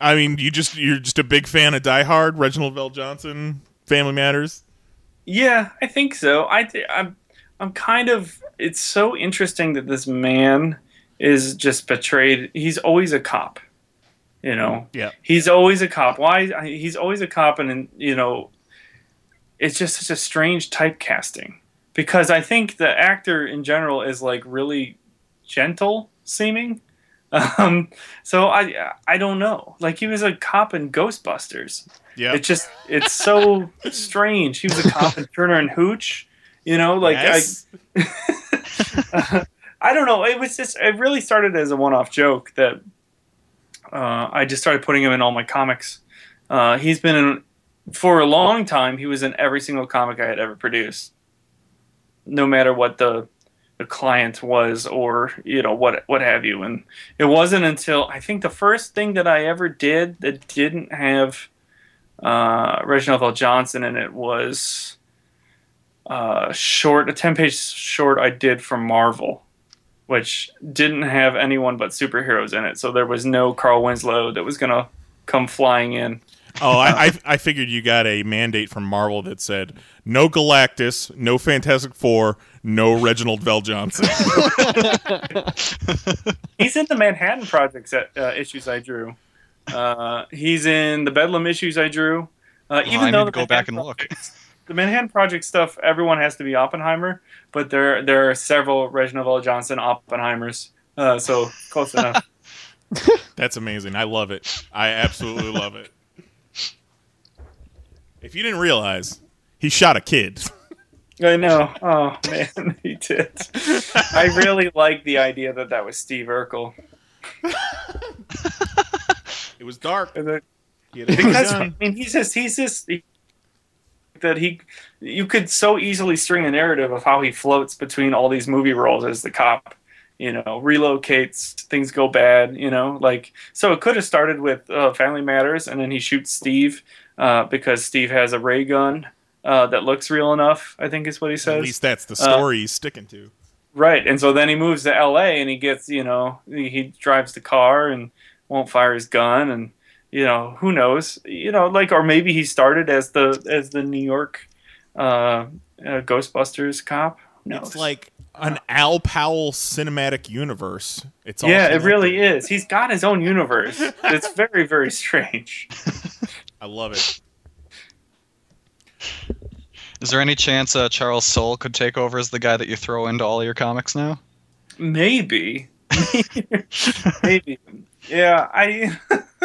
I mean, you just you're just a big fan of Die Hard, Reginald VelJohnson, Family Matters. Yeah, I think so. I th- I'm I'm kind of. It's so interesting that this man is just betrayed. He's always a cop. You know. Yeah. He's always a cop. Why? He's always a cop, and you know, it's just such a strange typecasting because I think the actor in general is like really gentle seeming. Um, so I I don't know. Like he was a cop in Ghostbusters. Yeah. It's just it's so strange. He was a cop in Turner and Hooch. You know, like Yes. I I don't know. It was just it really started as a one-off joke that uh, I just started putting him in all my comics. Uh, he's been in for a long time. He was in every single comic I had ever produced, no matter what the the client was or you know what what have you. And it wasn't until I think the first thing that I ever did that didn't have uh, Reginald VelJohnson in it was uh, short a ten page short I did for Marvel which didn't have anyone but superheroes in it. So there was no Carl Winslow that was going to come flying in. Oh, I, I I figured you got a mandate from Marvel that said no Galactus, no Fantastic Four, no Reginald VelJohnson. He's in the Manhattan Project uh, issues I drew. Uh, he's in the Bedlam issues I drew. Uh, even I though need to go back and look. The Manhattan Project stuff, everyone has to be Oppenheimer, but there there are several Reginald VelJohnson Oppenheimers. Uh, so close enough. That's amazing. I love it. I absolutely love it. If you didn't realize, he shot a kid. I know. Oh man, he did. I really like the idea that that was Steve Urkel. It was dark. And that- He had a because I mean he's just he's just he- that he you could so easily string a narrative of how he floats between all these movie roles as the cop you know relocates things go bad you know like so it could have started with uh, family matters and then he shoots steve uh, because steve has a ray gun uh, that looks real enough i think is what he says At least that's the Uh, story he's sticking to. Right, and so then he moves to L.A. and he gets, you know, he, he drives the car and won't fire his gun, and you know, who knows, you know, like, or maybe he started as the as the New York uh, uh, Ghostbusters cop. Who knows? It's like an Al Powell cinematic universe. It's all yeah, it really is. He's got his own universe. it's very very strange. I love it. Is there any chance uh, Charles Soule could take over as the guy that you throw into all your comics now? Maybe, maybe, yeah. I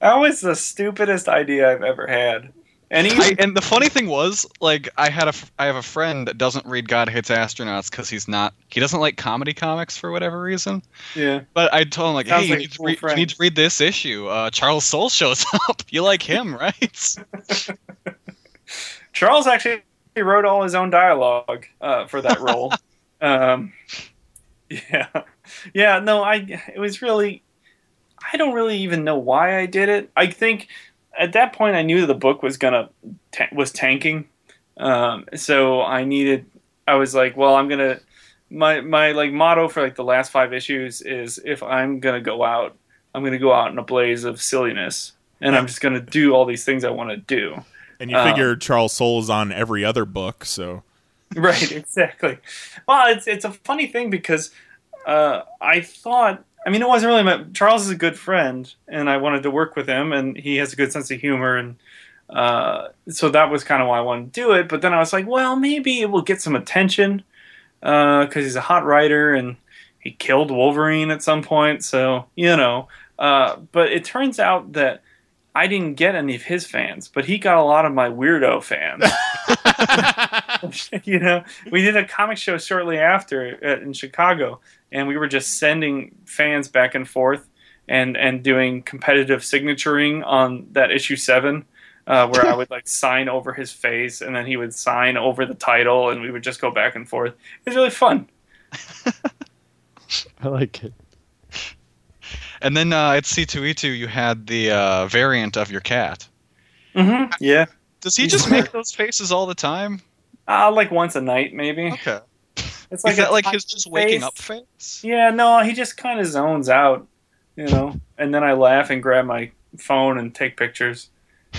that was the stupidest idea I've ever had. And I, and the funny thing was, like, I had a, I have a friend that doesn't read God Hates Astronauts because he's not, he doesn't like comedy comics for whatever reason. yeah. But I told him like, Sounds hey, you, like a need to cool read, you need to read this issue. Uh, Charles Soule shows up. you like him, right? Charles actually wrote all his own dialogue uh, for that role. um, yeah, yeah. No, I. It was really. I don't really even know why I did it. I think at that point I knew the book was gonna ta- was tanking, um, so I needed. I was like, well, I'm gonna. My my like motto for like the last five issues is if I'm gonna go out, I'm gonna go out in a blaze of silliness, and I'm just gonna do all these things I want to do. And you Um, figure Charles Soule is on every other book, so right exactly well it's it's a funny thing because uh, i thought i mean it wasn't really my charles is a good friend and i wanted to work with him and he has a good sense of humor and uh, so that was kind of why i wanted to do it but then i was like well maybe it will get some attention because he's a hot writer and he killed wolverine at some point so you know uh, but it turns out that I didn't get any of his fans, but he got a lot of my weirdo fans. you know, we did a comic show shortly after uh, in Chicago, and we were just sending fans back and forth and and doing competitive signaturing on that issue seven. uh, where I would like sign over his face, and then he would sign over the title, and we would just go back and forth. It was really fun. I like it. And then uh, at C2E2, you had the uh, variant of your cat. Mm-hmm. Yeah, Does he just make those faces all the time? uh, like once a night maybe. Okay. It's Is that like his just waking face. up face? Yeah, no, he just kind of zones out, you know. and then I laugh and grab my phone and take pictures.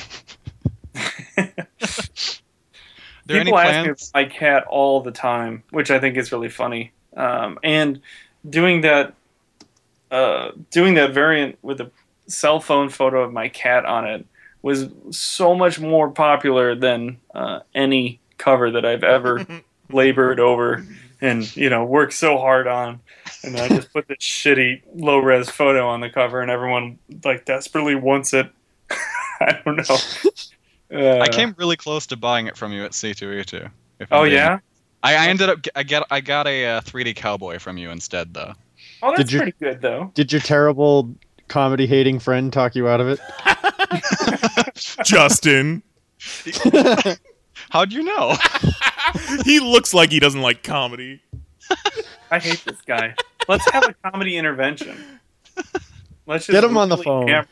People ask me my cat all the time, which I think is really funny. Um, and doing that, uh, doing that variant with a cell phone photo of my cat on it was so much more popular than uh, any cover that I've ever labored over and you know worked so hard on. And I just put this shitty low res photo on the cover, and everyone like desperately wants it. I don't know. Uh, I came really close to buying it from you at C2E2. if Oh being- yeah. I, I ended up I get I got a uh, 3D cowboy from you instead though. Oh, that's Did you- pretty good though. Did your terrible comedy hating friend talk you out of it? Justin. How'd you know? he looks like he doesn't like comedy. I hate this guy. Let's have a comedy intervention. Let's just Get him on the phone. camera.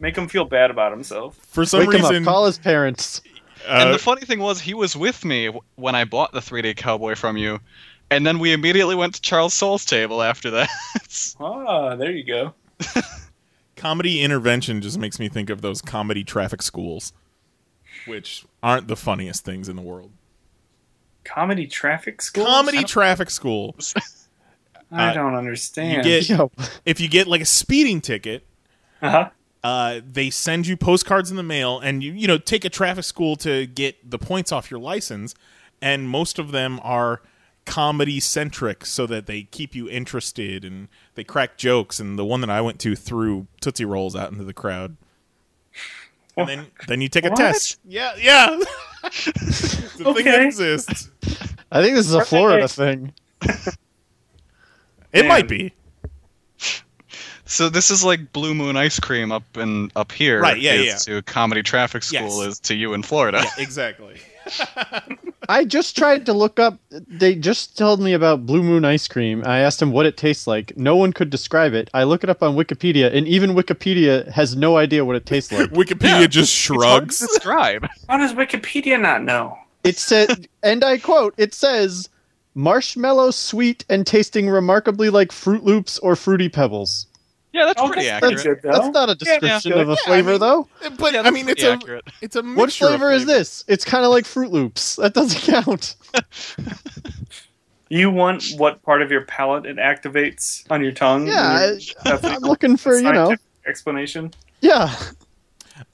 Make him feel bad about himself. For some Wake him reason, up. Call his parents. and uh, the funny thing was, he was with me when I bought the 3D cowboy from you, and then we immediately went to Charles Soule's table after that. Ah, there you go. comedy intervention just makes me think of those comedy traffic schools, which aren't the funniest things in the world. Comedy traffic school. Comedy traffic school. I uh, don't You understand. get Yo, if you get like a speeding ticket, uh-huh. uh, they send you postcards in the mail, and you you know take a traffic school to get the points off your license, and most of them are comedy centric, so that they keep you interested and they crack jokes. And the one that I went to threw tootsie rolls out into the crowd. And then, then you take a What? test. Yeah, yeah. it's a thing that Okay. exists. I think this is a Okay. Florida thing. It Man. might be. so this is like Blue Moon ice cream up and up here. Right, yeah, is To comedy traffic school Yes. is to you in Florida. Yeah, exactly. I just tried to look up. They just told me about Blue Moon ice cream. I asked them what it tastes like. No one could describe it. I look it up on Wikipedia, and even Wikipedia has no idea what it tastes like. Wikipedia just It's hard to shrugs. describe. How does Wikipedia not know? It said, and I quote, it says, marshmallow sweet and tasting remarkably like Froot Loops or Fruity Pebbles. Yeah, that's Oh, pretty that's accurate. good. That's not a Yeah, description of a Yeah, I flavor, mean- though. But Yeah, I mean, it's a accurate. it's a What mixture of flavor is this? It's kind of like Froot Loops. That doesn't count. You want what part of your palate it activates on your tongue? Yeah, when you're- I, that's a I'm looking for, you know, explanation. yeah.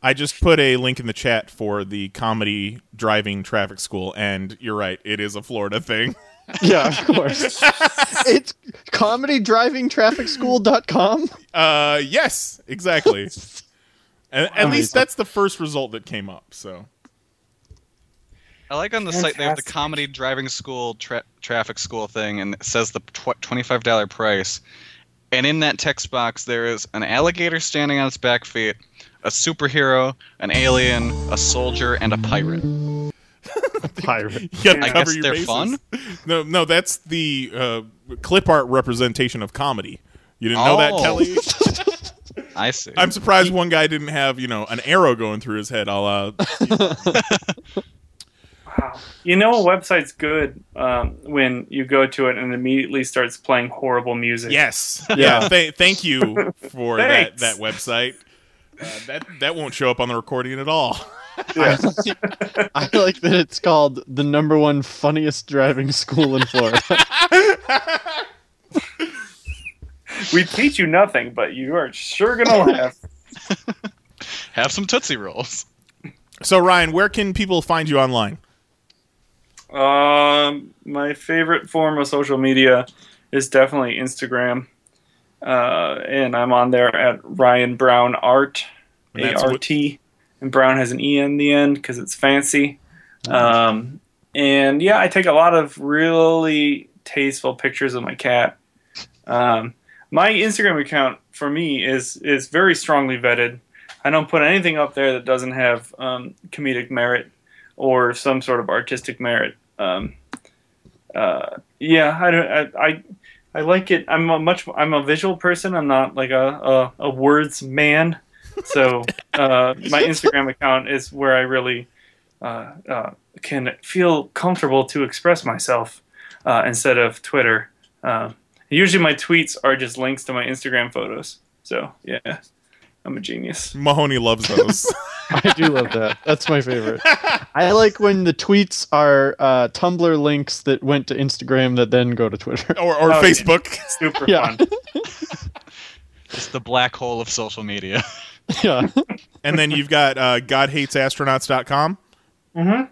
I just put a link in the chat for the comedy driving traffic school, and you're right, it is a Florida thing. Yeah, of course. it's comedydrivingtrafficschool.com. Uh, yes, exactly. And at Amazing. least that's the first result that came up. So I like on the site they have the comedy driving school tra- traffic school thing, and it says the tw- twenty-five dollar price. And in that text box, there is an alligator standing on its back feet, a superhero, an alien, a soldier, and a pirate. Pirate. you gotta I cover guess your they're bases. fun. No, no, that's the uh, clip art representation of comedy. You didn't know that, Oh. Kelly? I see. I'm surprised one guy didn't have you know an arrow going through his head. I'll uh, Wow. You know, a website's good um, when you go to it and it immediately starts playing horrible music. yes, Yeah. yeah. th- thank you for that Thanks. that website. Uh, that that won't show up on the recording at all. I like that it's called the number one funniest driving school in Florida. We teach you nothing, but you are sure gonna laugh. Have some Tootsie Rolls. So Ryan, where can people find you online? Um, my favorite form of social media is definitely Instagram, uh, and I'm on there at Ryan Browne Art, And A that's R what- T, and Brown has an E in the end because it's fancy. Um, and yeah, I take a lot of really tasteful pictures of my cat. Um, my Instagram account for me is is very strongly vetted. I don't put anything up there that doesn't have um, comedic merit or some sort of artistic merit. Um, uh, yeah, I don't. I, I I like it. I'm a much. I'm a visual person. I'm not like a a, a words man. So uh, my Instagram account is where I really uh, uh, can feel comfortable to express myself uh, instead of Twitter. Uh, usually my tweets are just links to my Instagram photos. So yeah, I'm a genius. Mahoney loves those. I do love that. That's my favorite. I like when the tweets are uh, Tumblr links that went to Instagram that then go to Twitter. or or Oh, yeah. Facebook. Super Yeah. fun. Just the black hole of social media. yeah. and then you've got uh, godhatesastronauts.com. Mm-hmm.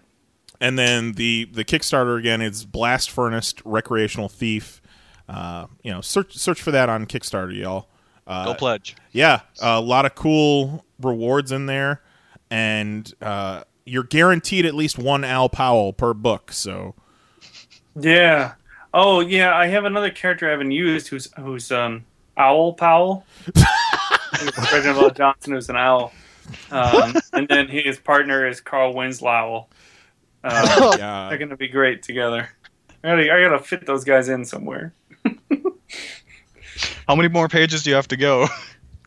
And then the the Kickstarter again is Blast Furnace Recreational Thief. Uh, you know, search search for that on Kickstarter, y'all. Uh, Go pledge. yeah, a lot of cool rewards in there, and uh, you're guaranteed at least one Al Powell per book. So Yeah. Oh yeah, I have another character I haven't used who's who's um Owl Powell. Who's Reginald Johnson is an owl. Um, and then his partner is Carl Winslow. Uh, yeah, they're gonna be great together. I gotta, I gotta fit those guys in somewhere. How many more pages do you have to go?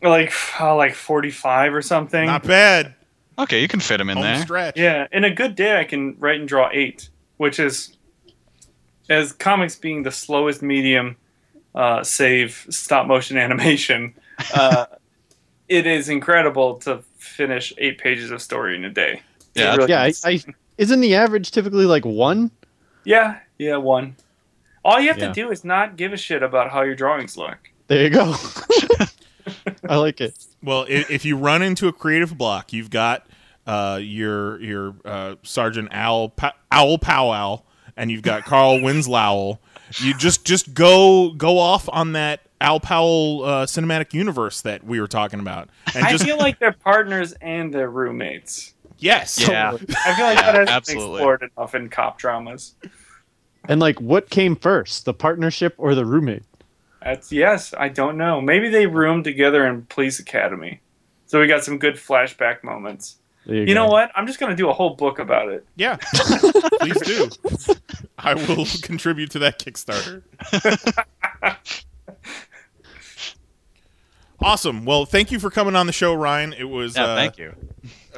Like oh, like forty five or something. not bad. Okay, you can fit them in Home there. stretch. Yeah, in a good day, I can write and draw eight, which is, as comics being the slowest medium, uh, save stop motion animation, uh, it is incredible to finish eight pages of story in a day. Yeah, really Yeah. I, is. I isn't the average typically like one? yeah, yeah, one. All you have Yeah. to do is not give a shit about how your drawings look. There you go. I like it. Well, if, if you run into a creative block, you've got uh, your your uh, Sergeant Owl pa- Owl Powwow, and you've got Carl Winslow. You just just go go off on that Al Powell uh, cinematic universe that we were talking about, and I just feel like they're partners and they're roommates. yes, Yeah. I feel like Yeah, that hasn't been absolutely. explored enough in cop dramas. And like, what came first, the partnership or the roommate? That's yes. I don't know. Maybe they roomed together in Police Academy, so we got some good flashback moments. You, You know what? I'm just gonna do a whole book about it. yeah. Please do. I will contribute to that Kickstarter. awesome. Well, thank you for coming on the show, Ryan. It was Yeah, uh, thank you.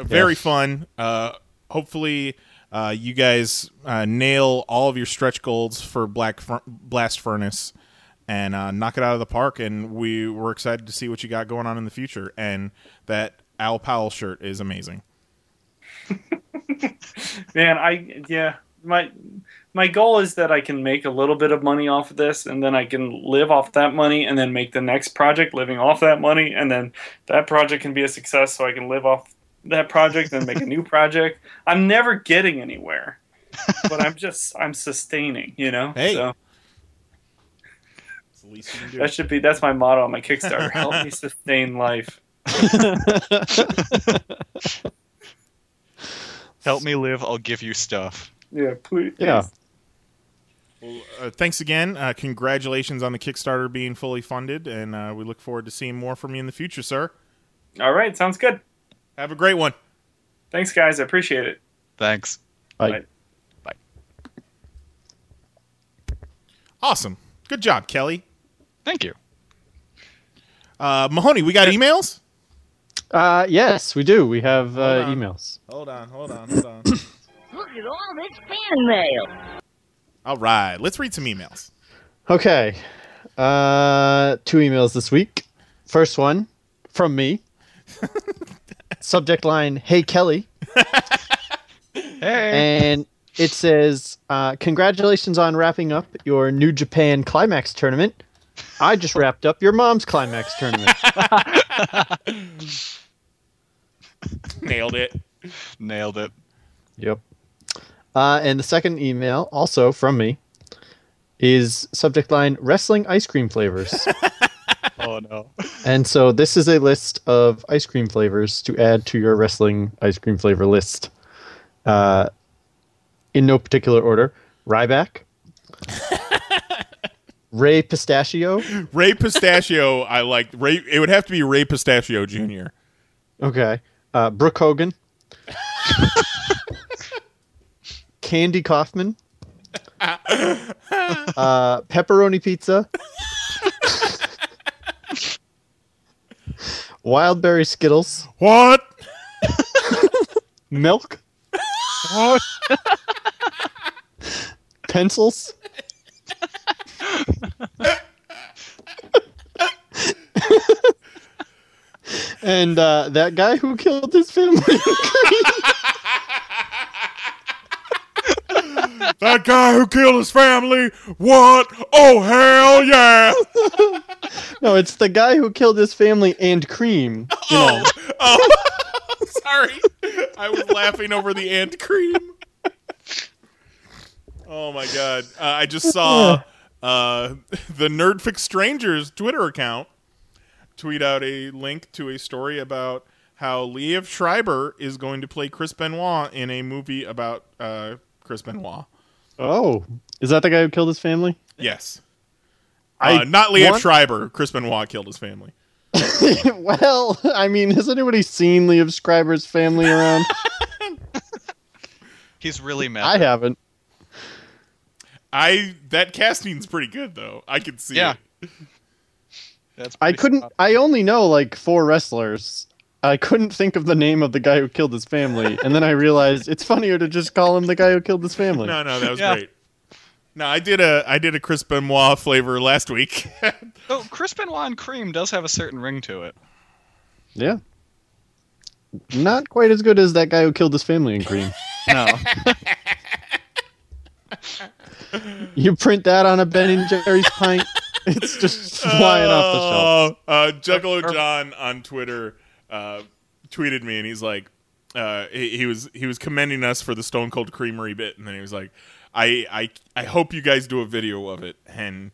very fun. Uh, hopefully, uh, you guys uh, nail all of your stretch goals for Black Fur- Blast Furnace and uh, knock it out of the park. And we were excited to see what you got going on in the future. And that Al Powell shirt is amazing. Man, I yeah, my my goal is that I can make a little bit of money off of this, and then I can live off that money, and then make the next project living off that money, and then that project can be a success, so I can live off that project and make a new project. I'm never getting anywhere, but I'm just I'm sustaining, you know. Hey. So the least you can do. that should be that's my motto on my Kickstarter. Help me sustain life. Help me live, I'll give you stuff. Yeah, please. Yeah. Uh, thanks again. Uh, congratulations on the Kickstarter being fully funded, and uh, we look forward to seeing more from you in the future, sir. All right, sounds good. Have a great one. Thanks, guys. I appreciate it. Thanks. Bye. Bye. Awesome. Good job, Kelly. Thank you. Uh, Mahoney, we got emails? Uh, yes, we do. We have uh, Hold on. emails. Hold on, hold on, hold on. Look at all this fan mail. All right, let's read some emails. Okay. Uh, two emails this week. First one from me. Subject line Hey Kelly. Hey. And it says, uh, Congratulations on wrapping up your New Japan Climax tournament. I just wrapped up your mom's Climax tournament. Nailed it. Nailed it. Yep. Uh, and the second email, also from me, is subject line Wrestling Ice Cream Flavors. Oh no. And so this is a list of ice cream flavors to add to your wrestling ice cream flavor list. Uh, in no particular order: Ryback, Ray Pistachio, Ray Pistachio, I like. Ray. It would have to be Ray Pistachio Jr. Okay. Uh, Brooke Hogan. Candy Kaufman. uh, pepperoni pizza. Wildberry Skittles. What? Milk. What? Pencils. and uh, that guy who killed his family. That guy who killed his family. What? Oh hell yeah! no, it's the guy who killed his family and cream. You know. Oh, sorry. I was laughing over the ant cream. Oh my god! Uh, I just saw uh, the Nerdfix Strangers Twitter account tweet out a link to a story about how Liev Schreiber is going to play Chris Benoit in a movie about uh, Chris Benoit. Oh, is that the guy who killed his family? Yes. I uh, not Liev want- Schreiber. Chris Benoit killed his family. well, I mean, has anybody seen Liev Schreiber's family around? He's really mad. I haven't. I that casting's pretty good though. I can see Yeah. it. That's I couldn't. spot- I only know like four wrestlers. I couldn't think of the name of the guy who killed his family, and then I realized it's funnier to just call him the guy who killed his family. No, no, that was Yeah. great. No, I did a I did a Chris Benoit flavor last week. Oh, Chris Benoit and cream does have a certain ring to it. Yeah. Not quite as good as that guy who killed his family in Cream. No. you print that on a Ben and Jerry's pint, it's just flying off the shelf. Oh, uh, Juggalo John on Twitter uh, tweeted me, and he's like, uh, he, he was he was commending us for the Stone Cold Creamery bit, and then he was like, I I I hope you guys do a video of it, and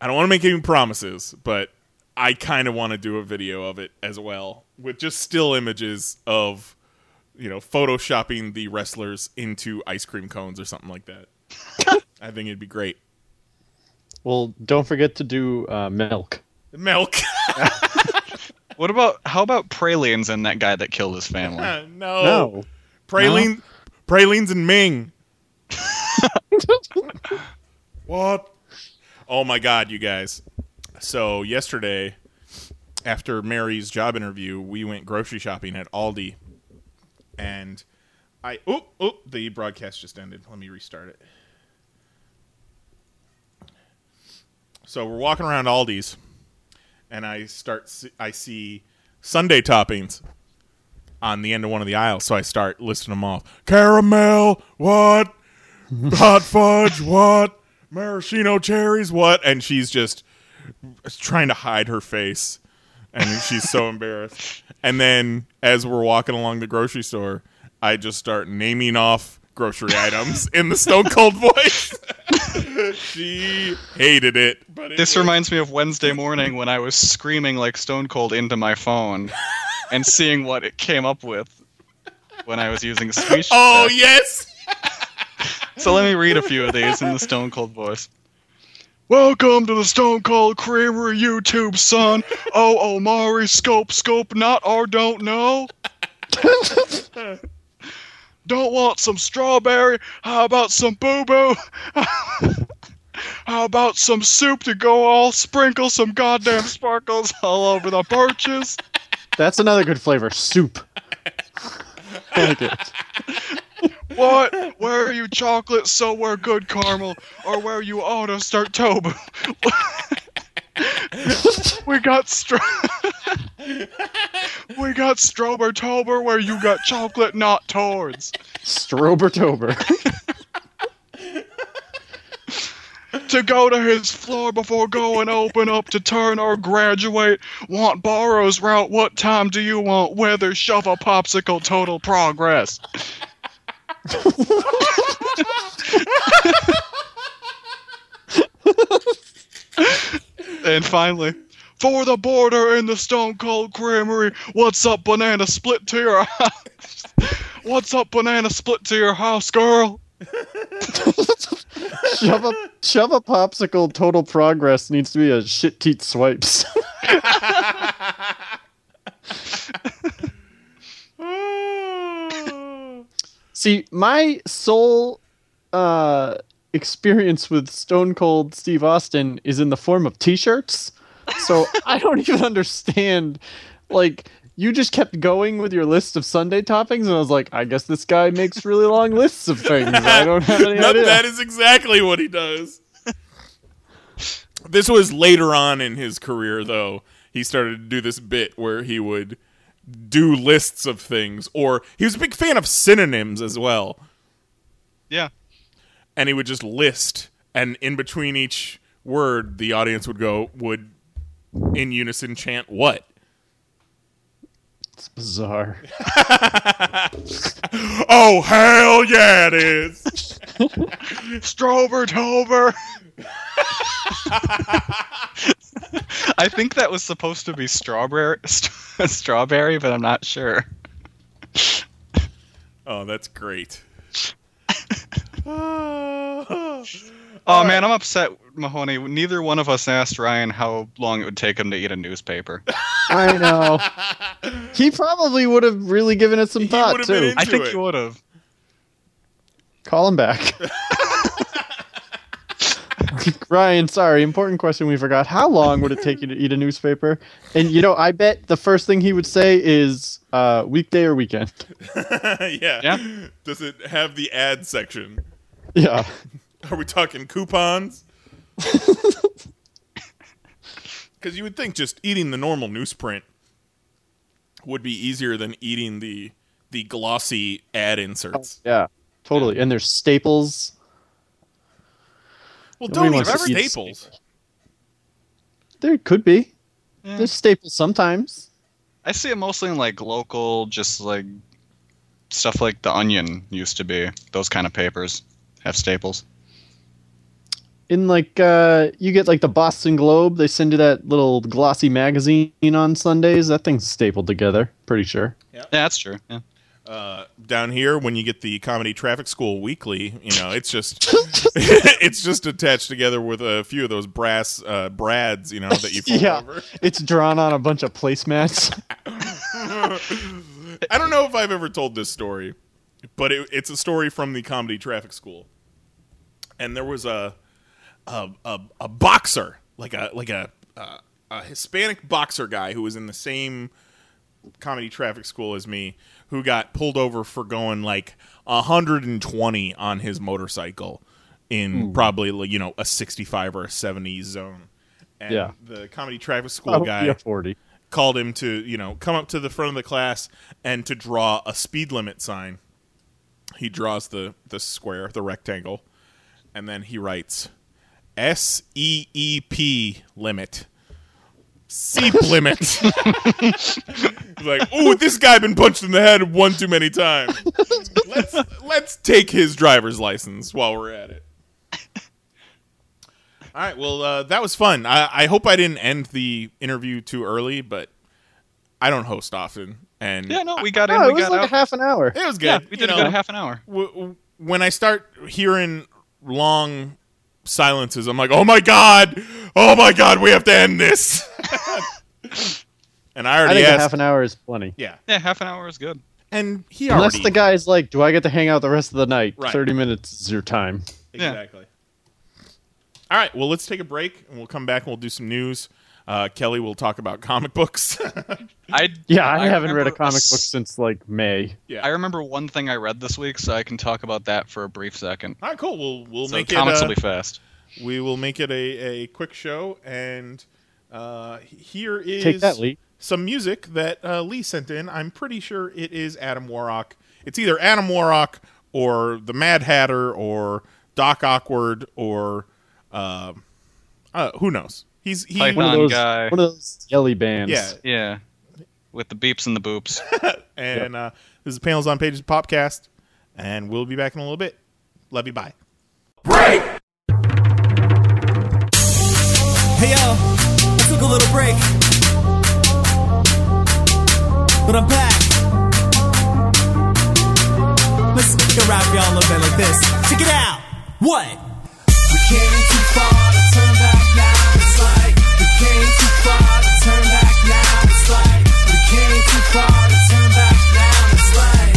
I don't want to make any promises, but I kind of want to do a video of it as well with just still images of you know photoshopping the wrestlers into ice cream cones or something like that. I think it'd be great. Well, don't forget to do uh, milk. Milk. What about how about pralines and that guy that killed his family? No. No. Praline, pralines and Ming. what? Oh my god, you guys. So yesterday, after Mary's job interview, we went grocery shopping at Aldi. And I oh oh the broadcast just ended. Let me restart it. So we're walking around Aldi's and I start I see sundae toppings on the end of one of the aisles. So I start listing them off. Caramel, what? Hot fudge, what? Maraschino cherries, what? And she's just trying to hide her face. And she's so embarrassed. And then as we're walking along the grocery store, I just start naming off grocery items in the stone cold voice. she hated it. But it This was- reminds me of Wednesday morning when I was screaming like Stone Cold into my phone and seeing what it came up with when I was using speech. Oh yes. So let me read a few of these in the Stone Cold voice. Welcome to the Stone Cold Creamery YouTube, son. Oh, oh Omari, scope, scope, not or don't know. don't want some strawberry? How about some boo boo? How about some soup to go all sprinkle some goddamn sparkles all over the birches? That's another good flavor. Soup. Like it. What? Where are you chocolate, so we're good caramel, or where you auto start Toba? we got stro- We got Strober Tober where you got chocolate not towards. Strobertober. to go to his floor before going open up to turn or graduate. Want Borrow's route? What time do you want? Weather, shove a popsicle, total progress and finally, for the border in the Stone Cold Creamery. What's up, banana split to your house? What's up, banana split to your house, girl? shove a shove a popsicle. Total progress needs to be a shit teat swipes. See, my sole uh, experience with Stone Cold Steve Austin is in the form of T-shirts. So I don't even understand. Like, you just kept going with your list of sundae toppings, and I was like, I guess this guy makes really long lists of things. I don't have any No, idea. that is exactly what he does. this was later on in his career, though. He started to do this bit where he would do lists of things, or he was a big fan of synonyms as well. Yeah. And he would just list, and in between each word, the audience would go, would in unison chant what? It's bizarre. Oh, hell yeah, it is. Strober Tober. I think that was supposed to be strawberry, st- strawberry, but I'm not sure. Oh, that's great. Oh man, I'm upset, Mahoney. Neither one of us asked Ryan how long it would take him to eat a newspaper. I know. he probably would have really given it some thought would've been too. into I think it. he would have. Call him back. Ryan, sorry, important question we forgot. How long would it take you to eat a newspaper? And you know, I bet the first thing he would say is uh, weekday or weekend. yeah. Yeah. Does it have the ad section? Yeah. Are we talking coupons? Because you would think just eating the normal newsprint would be easier than eating the the glossy ad inserts. Oh, yeah. Totally. And there's staples. Well, Nobody don't eat wants staples. There could be. Yeah. There's staples sometimes. I see it mostly in like local, just like stuff like the Onion used to be. Those kind of papers have staples. In like uh you get like the Boston Globe, they send you that little glossy magazine on Sundays. That thing's stapled together, pretty sure. Yeah, that's true. Yeah. Uh, down here, when you get the Comedy Traffic School Weekly, you know it's just it's just attached together with a few of those brass uh, brads, you know, that you fold yeah. over. It's drawn on a bunch of placemats. I don't know if I've ever told this story, but it, it's a story from the comedy traffic school. And there was a a, a, a boxer, like a like a, a a Hispanic boxer guy who was in the same comedy traffic school as me, who got pulled over for going like 120 on his motorcycle in probably like, you know a 65 or a 70 zone. And Yeah. the comedy traffic school Probably guy a 40. called him to you know come up to the front of the class and to draw a speed limit sign he draws the the square the rectangle and then he writes s e e p limit Seep limit. He's like, "Ooh, this guy been punched in the head one too many times. Let's let's take his driver's license while we're at it." All right, well, uh, that was fun. I, I hope I didn't end the interview too early, but I don't host often, and Yeah, no, we got in. Oh, we it was got like out. a half an hour. it was good. yeah, we you did a know. good half an hour. w- w- when I start hearing long silences, I'm like, "Oh my god, oh my god, we have to end this." and I I already think a asked. half an hour is plenty. yeah, Yeah, half an hour is good. and he Unless already the guy's like, "Do I get to hang out the rest of the night?" Right. Thirty minutes is your time. Yeah. exactly. All right, well, let's take a break, and we'll come back and we'll do some news. Uh, Kelly will talk about comic books. I Yeah, I, haven't read a comic s- book since like May. yeah. I remember one thing I read this week, so I can talk about that for a brief second. All right, cool. We'll we'll So make comics it. will Uh, be fast. we will make it a, a quick show, and uh, here is Take that, Lee. some music that uh, Lee sent in. I'm pretty sure it is Adam Warrock. It's either Adam Warrock or the Mad Hatter or Doc Awkward or uh, uh, who knows. He's he Python One of those, guy. one of those yelly bands. yeah, Yeah, with the beeps and the boops. and uh, this is Panels on Pages podcast, and we'll be back in a little bit. Love you. Bye. Break! Hey yo, I took a little break. But I'm back. Let's go rap y'all a little bit like this. Check it out. What? far to turn back now. It's like we came too far to turn back now. It's like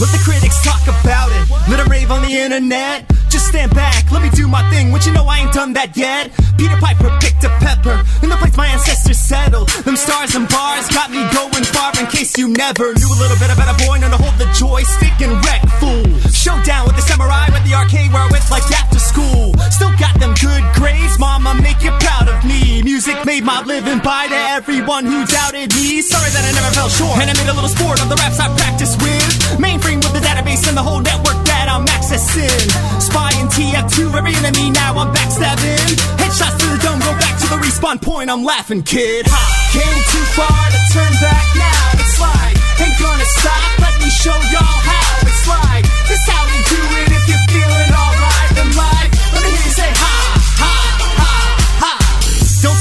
let the critics talk about it. Let rave on the internet. Just stand back, let me do my thing. What you know, I ain't done that yet. Peter Piper picked a pepper in the place my ancestors settled. Them stars and bars got me going far. In case you never knew a little bit about a boy, known to hold the joystick and wreck fools. Showdown with the samurai at the arcade where I went like after school. Still got them good grades, mama, make you proud of me. Music made my living by to everyone who doubted me. Sorry that I never fell short, and I made a little sport of the raps I practiced with. Mainframe with the database and the whole network that I'm accessing. Spying TF2, every enemy now I'm backstabbing. Headshots to the dome, go back to the respawn point. I'm laughing, kid. Ha! Came too far to turn back now. It's like ain't gonna stop. Let me show y'all how. It's like this how we do it. If you're feeling alright, then like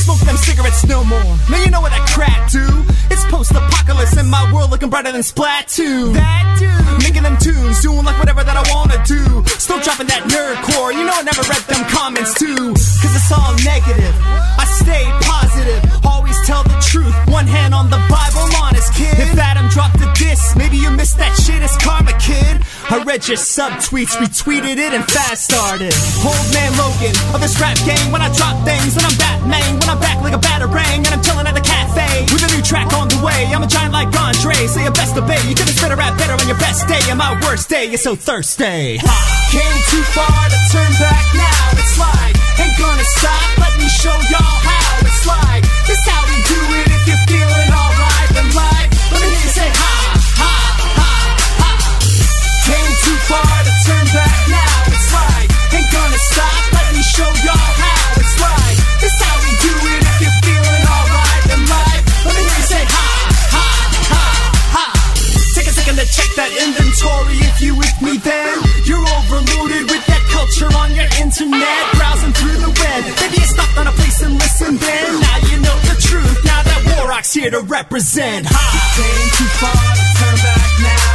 smoke them cigarettes no more. Now you know what that crack do. It's post-apocalypse in my world looking brighter than Splatoon. That dude making them tunes, doing like whatever that I wanna do. Still dropping that nerd core. You know I never read them comments too, cause it's all negative. I stay positive, always tell the truth. One hand on the Bible, honest kid. If Adam dropped a diss, maybe you missed that shit. It's karma, kid. I read your subtweets, retweeted it, and fast started. Old man Logan of this rap game. When I drop things, when I'm Batman, when I'm back like a batarang, and I'm chilling at the cafe with a new track on the way. I'm a giant like Andre, say your best obey. You couldn't spit a rap better on your best day, and my worst day is so thirsty. Ha! Came too far to turn back now. It's like ain't gonna stop. Let me show y'all how. It's like this how we do it. If you feel show y'all how. It's like this how we do it. If you're feeling alright, then like let me hear you say ha ha ha ha. Take a second to check that inventory. If you with me, then you're overloaded with that culture on your internet, browsing through the web. Maybe you stopped on a place and listened. Then now you know the truth. Now that Warrock's here to represent. Ha! We came too far to turn back now.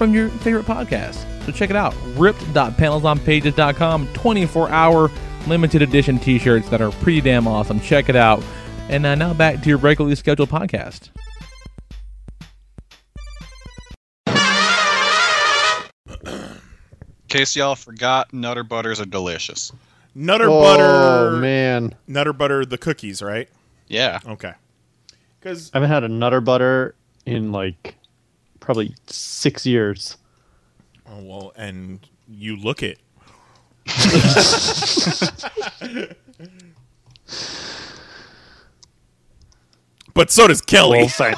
from your favorite podcast. So check it out. Ript.panelsonpages.com. 24 hour limited edition t shirts that are pretty damn awesome. Check it out. And uh, now back to your regularly scheduled podcast. In case y'all forgot, Nutter Butters are delicious. Nutter Oh, butter, man. Nutter butter, the cookies, right? Yeah. Okay. Because I haven't had a Nutter Butter in like probably six years. oh well, and you look it. but so does Kelly. Well.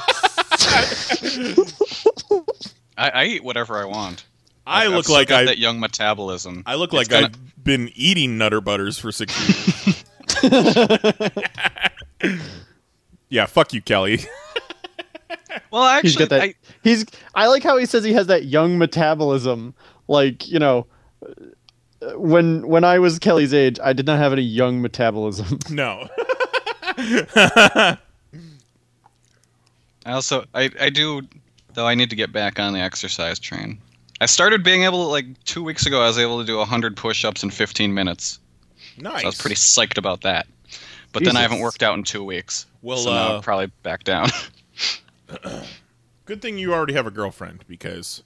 I, I eat whatever I want. I I've look like got I- that young metabolism. I look It's like gonna- I've been eating Nutter Butters for six years. yeah, fuck you, Kelly. Well, actually, he's got that. I, he's. I like how he says he has that young metabolism. Like you know, when when I was Kelly's age, I did not have any young metabolism. no. I also I, I do though I need to get back on the exercise train. I started being able to like two weeks ago I was able to do hundred push ups in fifteen minutes. Nice. So I was pretty psyched about that. But then I haven't worked out in two weeks. Well, so now uh, I'm probably back down. Good thing you already have a girlfriend because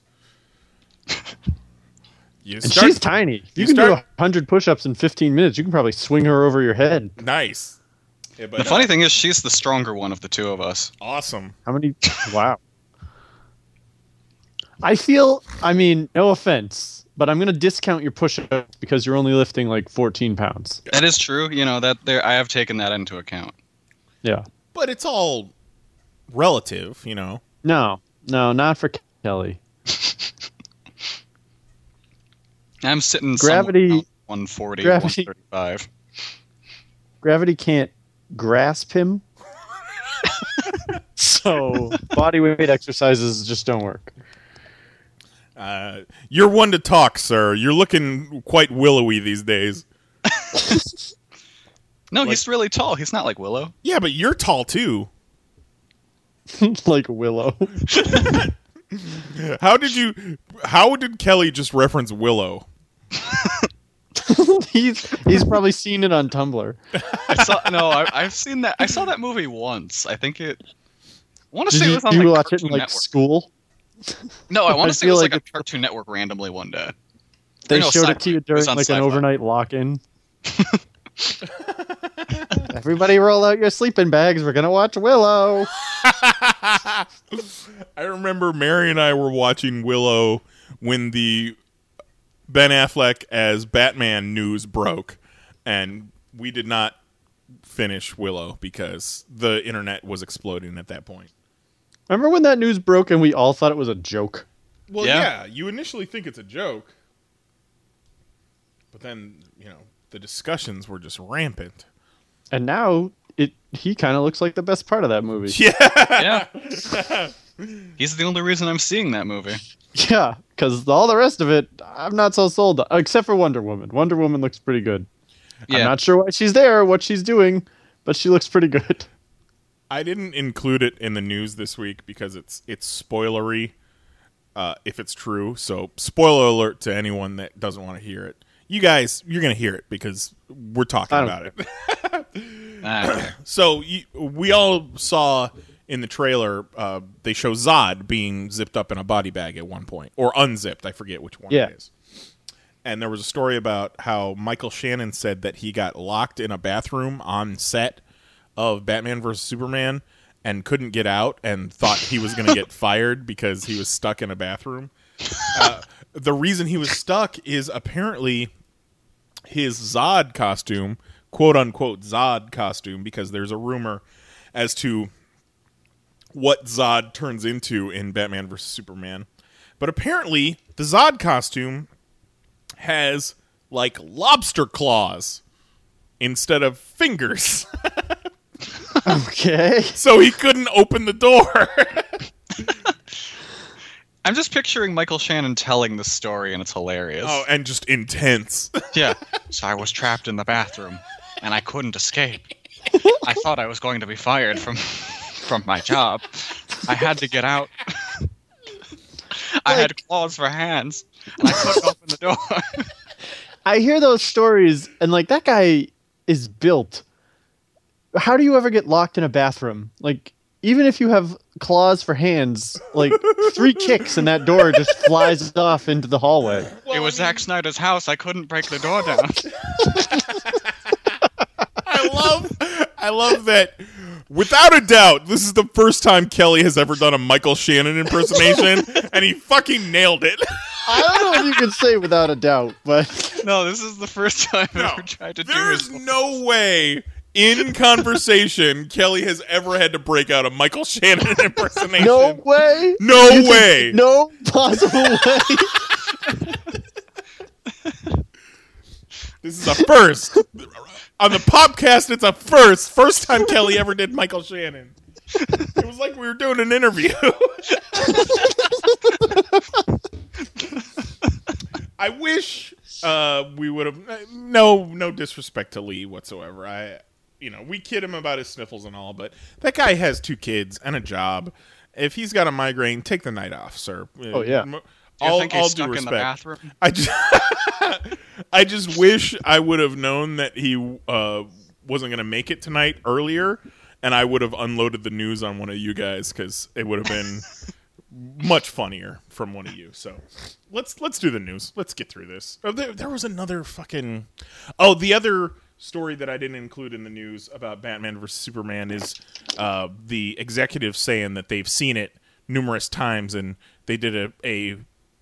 You And start- she's tiny. You, you can do start- do hundred push-ups in 15 minutes. You can probably swing her over your head. nice. Yeah, but The funny thing is, she's the stronger one of the two of us. awesome. How many? wow. I feel. I mean, no offense, but I'm gonna discount your push-ups because you're only lifting like 14 pounds. That is true. You know that there. I have taken that into account. Yeah. But it's all relative, you know. No, no, not for Kelly. I'm sitting Gravity- somewhere 140, gravity- 135. Gravity can't grasp him. so body weight exercises just don't work. Uh, you're one to talk, sir. You're looking quite willowy these days. No, he's really tall. He's not like Willow. Yeah, but you're tall too. like Willow. How did you? How did Kelly just reference Willow? he's he's probably seen it on Tumblr. I saw no. I, I've seen that. I saw that movie once. I think it. I want to Did say it you, was on you like watch it Cartoon in like Network. school? No, I want to say it was like like, a Cartoon Network randomly one day. They no, showed Sci-Fi. it to you during on like an Sci-Fi. overnight lock-in. Everybody, roll out your sleeping bags. We're gonna watch Willow. I remember Mary and I were watching Willow when the Ben Affleck as Batman news broke, and we did not finish Willow because the internet was exploding at that point. Remember when that news broke and we all thought it was a joke? Well, Yeah. yeah, you initially think it's a joke, but then you know the discussions were just rampant. And now it he kind of looks like the best part of that movie. Yeah. yeah. He's the only reason I'm seeing that movie. Yeah, because all the rest of it, I'm not so sold. Except for Wonder Woman. Wonder Woman looks pretty good. Yeah. I'm not sure why she's there, what she's doing, but she looks pretty good. I didn't include it in the news this week because it's it's spoilery. Uh, if it's true, so spoiler alert to anyone that doesn't want to hear it. You guys, you're gonna hear it because we're talking I don't about it. Okay. So you, we all saw in the trailer uh, they show Zod being zipped up in a body bag at one point, or unzipped. I forget which one Yeah. it is. And there was a story about how Michael Shannon said that he got locked in a bathroom on set of Batman vs Superman and couldn't get out and thought he was going to get fired because he was stuck in a bathroom. Uh, the reason he was stuck is apparently his Zod costume, quote unquote Zod costume, because there's a rumor as to what Zod turns into in Batman vs Superman. But apparently, the Zod costume has like lobster claws instead of fingers. Okay. so he couldn't open the door. I'm just picturing Michael Shannon telling the story, and it's hilarious. oh, and just intense. Yeah. So I was trapped in the bathroom, and I couldn't escape. I thought I was going to be fired from from my job. I had to get out. I had claws for hands, and I couldn't open the door. I hear those stories, and like that guy is built. How do you ever get locked in a bathroom? Like, even if you have claws for hands, like three kicks and that door just flies off into the hallway. it was Zack Snyder's house. I couldn't break the door down. I love I love that without a doubt, this is the first time Kelly has ever done a Michael Shannon impersonation and he fucking nailed it. I don't know if you can say without a doubt, but No, this is the first time I've ever tried to do it. There's no way in conversation Kelly has ever had to break out a Michael Shannon impersonation. no way. No You think- way. No possible way. This is a first. On the podcast, it's a first. First time Kelly ever did Michael Shannon. It was like we were doing an interview. I wish uh, we would have. No, no disrespect to Lee whatsoever. I, you know, we kid him about his sniffles and all, but that guy has two kids and a job. If he's got a migraine, take the night off, sir. Oh, yeah. Do All, think all due stuck in the respect. bathroom? I just, I just wish I would have known that he uh, wasn't going to make it tonight earlier, and I would have unloaded the news on one of you guys because it would have been much funnier from one of you. So let's let's do the news. Let's get through this. Oh, there, there was another fucking. Oh, the other story that I didn't include in the news about Batman versus Superman is uh, the executives saying that they've seen it numerous times, and they did a, a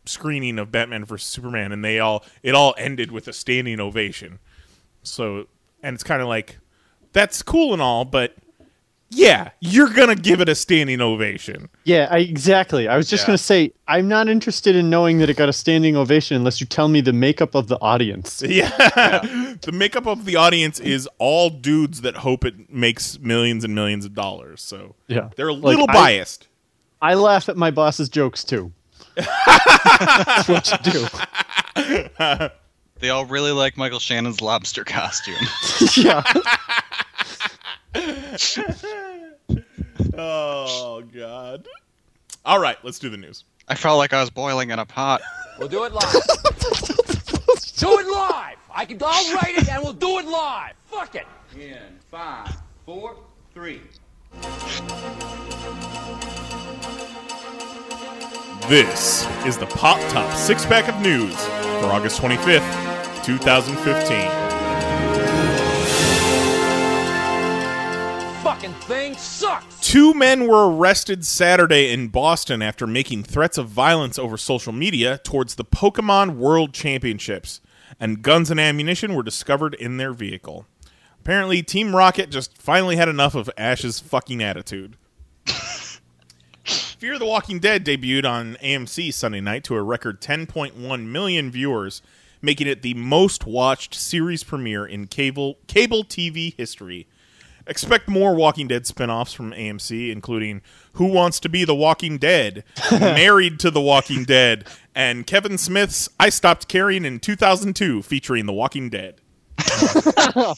screening of Batman versus Superman, and they all it all ended with a standing ovation. So, and it's kind of like that's cool and all, but yeah, you're gonna give it a standing ovation. Yeah, I, exactly. I was just Yeah. going to say, I'm not interested in knowing that it got a standing ovation unless you tell me the makeup of the audience. Yeah. the makeup of the audience is all dudes that hope it makes millions and millions of dollars. So Yeah. they're a Like, little I- biased. I laugh at my boss's jokes too. That's what you do. They all really like Michael Shannon's lobster costume. yeah. oh God. All right, let's do the news. I felt like I was boiling in a pot. We'll do it live. do it live. I can. I'll write it and we'll do it live. Fuck it. In five, four, three. This is the Pop Top Six Pack of News for August 25th, 2015. Fucking thing sucks. Two men were arrested Saturday in Boston after making threats of violence over social media towards the Pokemon World Championships, and guns and ammunition were discovered in their vehicle. Apparently, Team Rocket just finally had enough of Ash's fucking attitude. Fear the Walking Dead debuted on AMC Sunday night to a record 10.1 million viewers, making it the most watched series premiere in cable cable TV history. Expect more Walking Dead spin-offs from AMC, including Who Wants to Be the Walking Dead, Married to the Walking Dead, and Kevin Smith's I Stopped Caring in 2002, featuring The Walking Dead.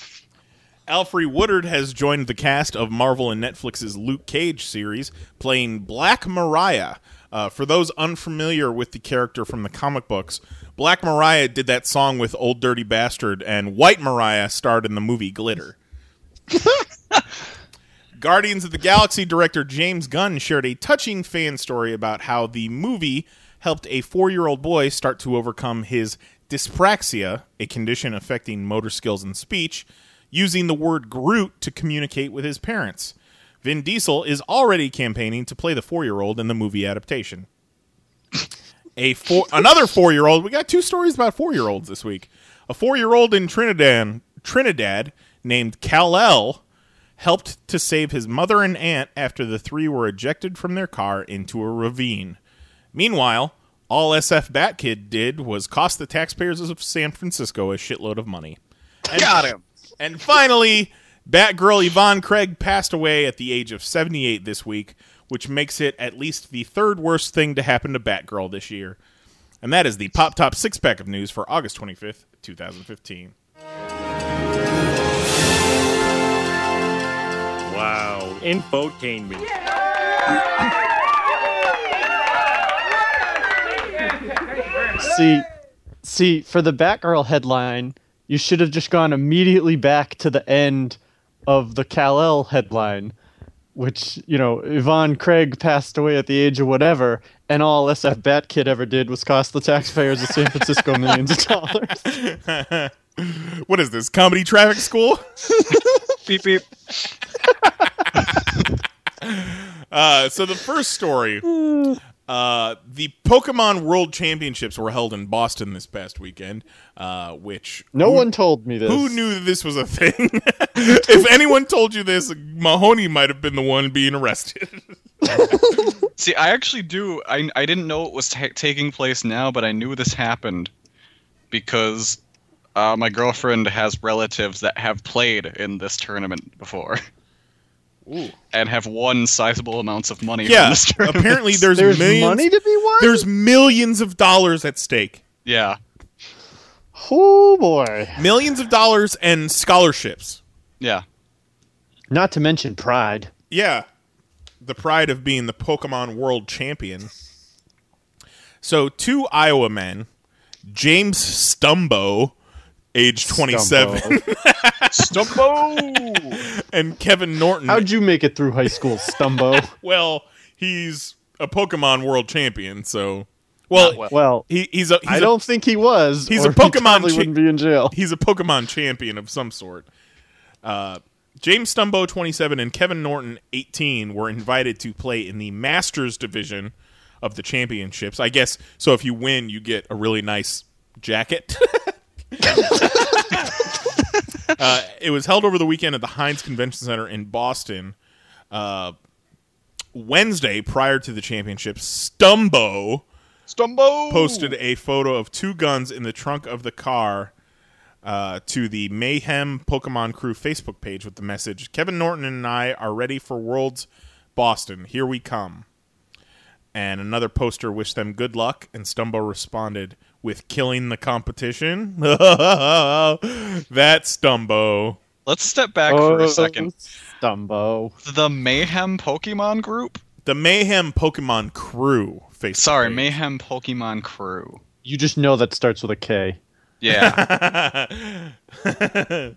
Alfre Woodard has joined the cast of Marvel and Netflix's Luke Cage series, playing Black Mariah. Uh, for those unfamiliar with the character from the comic books, Black Mariah did that song with Ol' Dirty Bastard, and White Mariah starred in the movie Glitter. Guardians of the Galaxy director James Gunn shared a touching fan story about how the movie helped a four year old boy start to overcome his dyspraxia, a condition affecting motor skills and speech, using the word Groot to communicate with his parents. Vin Diesel is already campaigning to play the four year old in the movie adaptation. A four, another four year old. We got two stories about four year olds this week. A four year old in Trinidad, Trinidad named Kal-El helped to save his mother and aunt after the three were ejected from their car into a ravine. Meanwhile, all SF Batkid did was cost the taxpayers of San Francisco a shitload of money. And, Got him. And finally, Batgirl Yvonne Craig passed away at the age of 78 this week, which makes it at least the third worst thing to happen to Batgirl this year. And that is the Pop Top six pack of news for August 25th, 2015. Wow. Infotainment. See, see, for the Batgirl headline, you should have just gone immediately back to the end of the Kal-El headline, which, you know, Yvonne Craig passed away at the age of whatever, and all SF Batkid ever did was cost the taxpayers of San Francisco millions of dollars. what is this, comedy traffic school? beep, beep. Uh, so the first story, uh, the Pokemon World Championships were held in Boston this past weekend, uh, which No who- one told me this. Who knew that this was a thing? if anyone told you this, Mahoney might have been the one being arrested. See, I actually do. I, I didn't know it was ta taking place now, but I knew this happened because uh, my girlfriend has relatives that have played in this tournament before. Ooh. And have won sizable amounts of money from yeah, this apparently there's, There's millions, money to be won? There's millions of dollars at stake. Yeah. Oh boy. Millions of dollars and scholarships. Yeah. Not to mention pride. Yeah. The pride of being the Pokemon World Champion. So, two Iowa men, James Stumbo, age 27, Stumbo! and Kevin Norton. How'd you make it through high school, Stumbo? well, he's a Pokemon world champion, so well, Well, he, he's a he's I a- don't think he was. He's or a Pokemon He cha- wouldn't be in jail. He's a Pokemon champion of some sort. Uh, James Stumbo, 27, and Kevin Norton, 18, were invited to play in the Masters division of the championships. I guess so. If you win, you get a really nice jacket. uh, it was held over the weekend at the Hynes Convention Center in Boston. Uh, Wednesday, prior to the championship, Stumbo Stumbo posted a photo of two guns in the trunk of the car uh, to the Mayhem Pokemon Crew Facebook page with the message Kevin Norton and I are ready for Worlds Boston. Here we come. And another poster wished them good luck, and Stumbo responded with killing the competition. That's Stumbo. Let's step back for Oh, a second. Stumbo. The Mayhem Pokemon group? The Mayhem Pokemon Crew Facebook. Sorry. Mayhem Pokemon Crew. You just know that starts with a K. Yeah.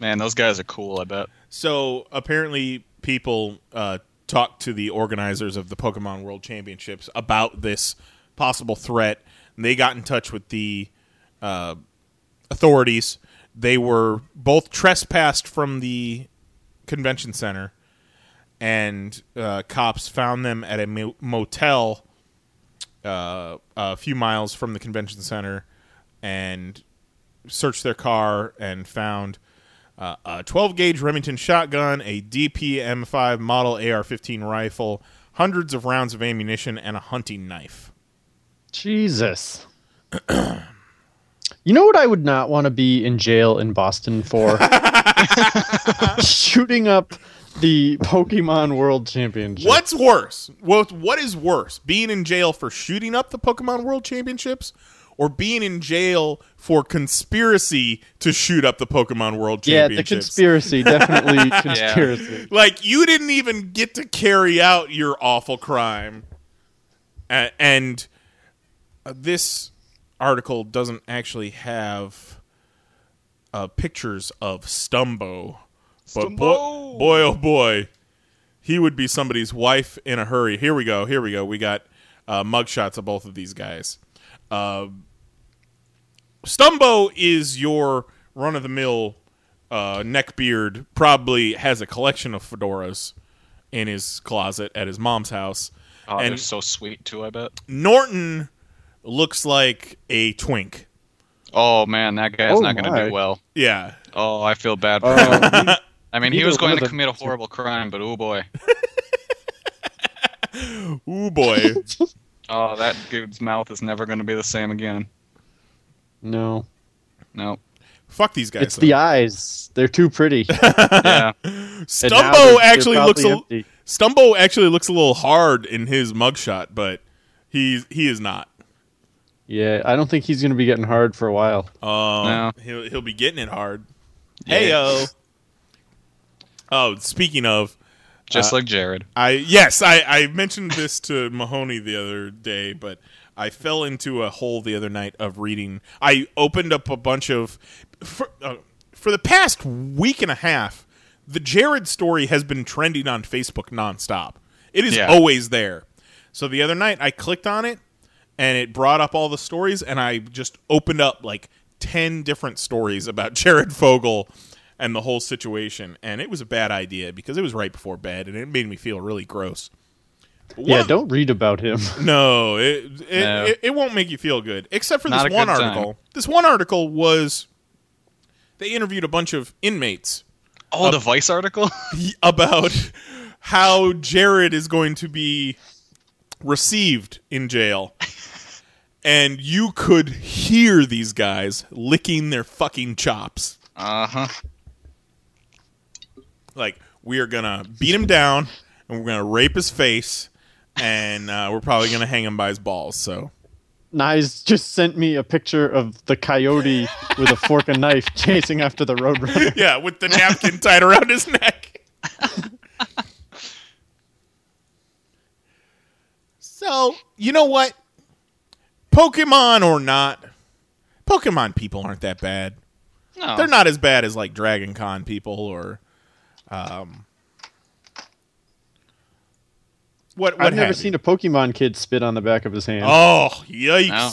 Man, those guys are cool, I bet. So apparently, people uh, talked to the organizers of the Pokemon World Championships about this possible threat. They got in touch with the uh, authorities. They were both trespassed from the convention center, and uh, cops found them at a mo- motel uh, a few miles from the convention center and searched their car and found uh, a 12 gauge Remington shotgun, a DPMS model AR 15 rifle, hundreds of rounds of ammunition, and a hunting knife. Jesus. you know what I would not want to be in jail in Boston for? Shooting up the Pokemon World Championship. What's worse? What, what is worse? Being in jail for shooting up the Pokemon World Championships or being in jail for conspiracy to shoot up the Pokemon World Yeah, the conspiracy. Definitely conspiracy. like you didn't even get to carry out your awful crime and uh, this article doesn't actually have uh, pictures of stumbo but boy, boy oh boy he would be somebody's wife in a hurry here we go here we go we got uh, mugshots of both of these guys uh, Stumbo is your run of the mill uh, neckbeard. Probably has a collection of fedoras in his closet at his mom's house. Oh, they're and so sweet too, I bet. Norton looks like a twink. Oh man, that guy's Oh, not going to do well. Yeah. Oh, I feel bad for Uh, him. I mean, he was going to them- commit a horrible crime, but oh boy. oh boy. Oh, that dude's mouth is never going to be the same again. no. No. Fuck these guys. It's the eyes. They're too pretty. Yeah. And now they're- Stumbo they're actually looks probably a. Stumbo actually looks a little hard in his mugshot, but he's he is not. Yeah, I don't think he's going to be getting hard for a while. Um, No. he'll he'll be getting it hard. Yeah. Heyo. Oh, speaking of, Just Uh, like Jared. I yes, I, I mentioned this to Mahoney the other day, but I fell into a hole the other night of reading. I opened up a bunch of for, uh, for the past week and a half. The Jared story has been trending on Facebook nonstop. It is Yeah. always there. So the other night I clicked on it and it brought up all the stories and I just opened up like 10 different stories about Jared Fogle and the whole situation and it was a bad idea because it was right before bed and it made me feel really gross. One Yeah, of- don't read about him. no, it it, No. it it won't make you feel good. Except for Not this one good time. article. This one article was they interviewed a bunch of inmates Oh, the Vice article? about how Jared is going to be received in jail. And you could hear these guys licking their fucking chops. Uh huh. Like, we are going to beat him down and we're going to rape his face and uh, we're probably going to hang him by his balls. So, Knize just sent me a picture of the coyote with a fork and knife chasing after the roadrunner. yeah, with the napkin tied around his neck. so, you know what? Pokemon or not, Pokemon people aren't that bad. No. They're not as bad as like Dragon Con people or um What? what I've never have seen a Pokemon kid spit on the back of his hand. Oh, yikes! No.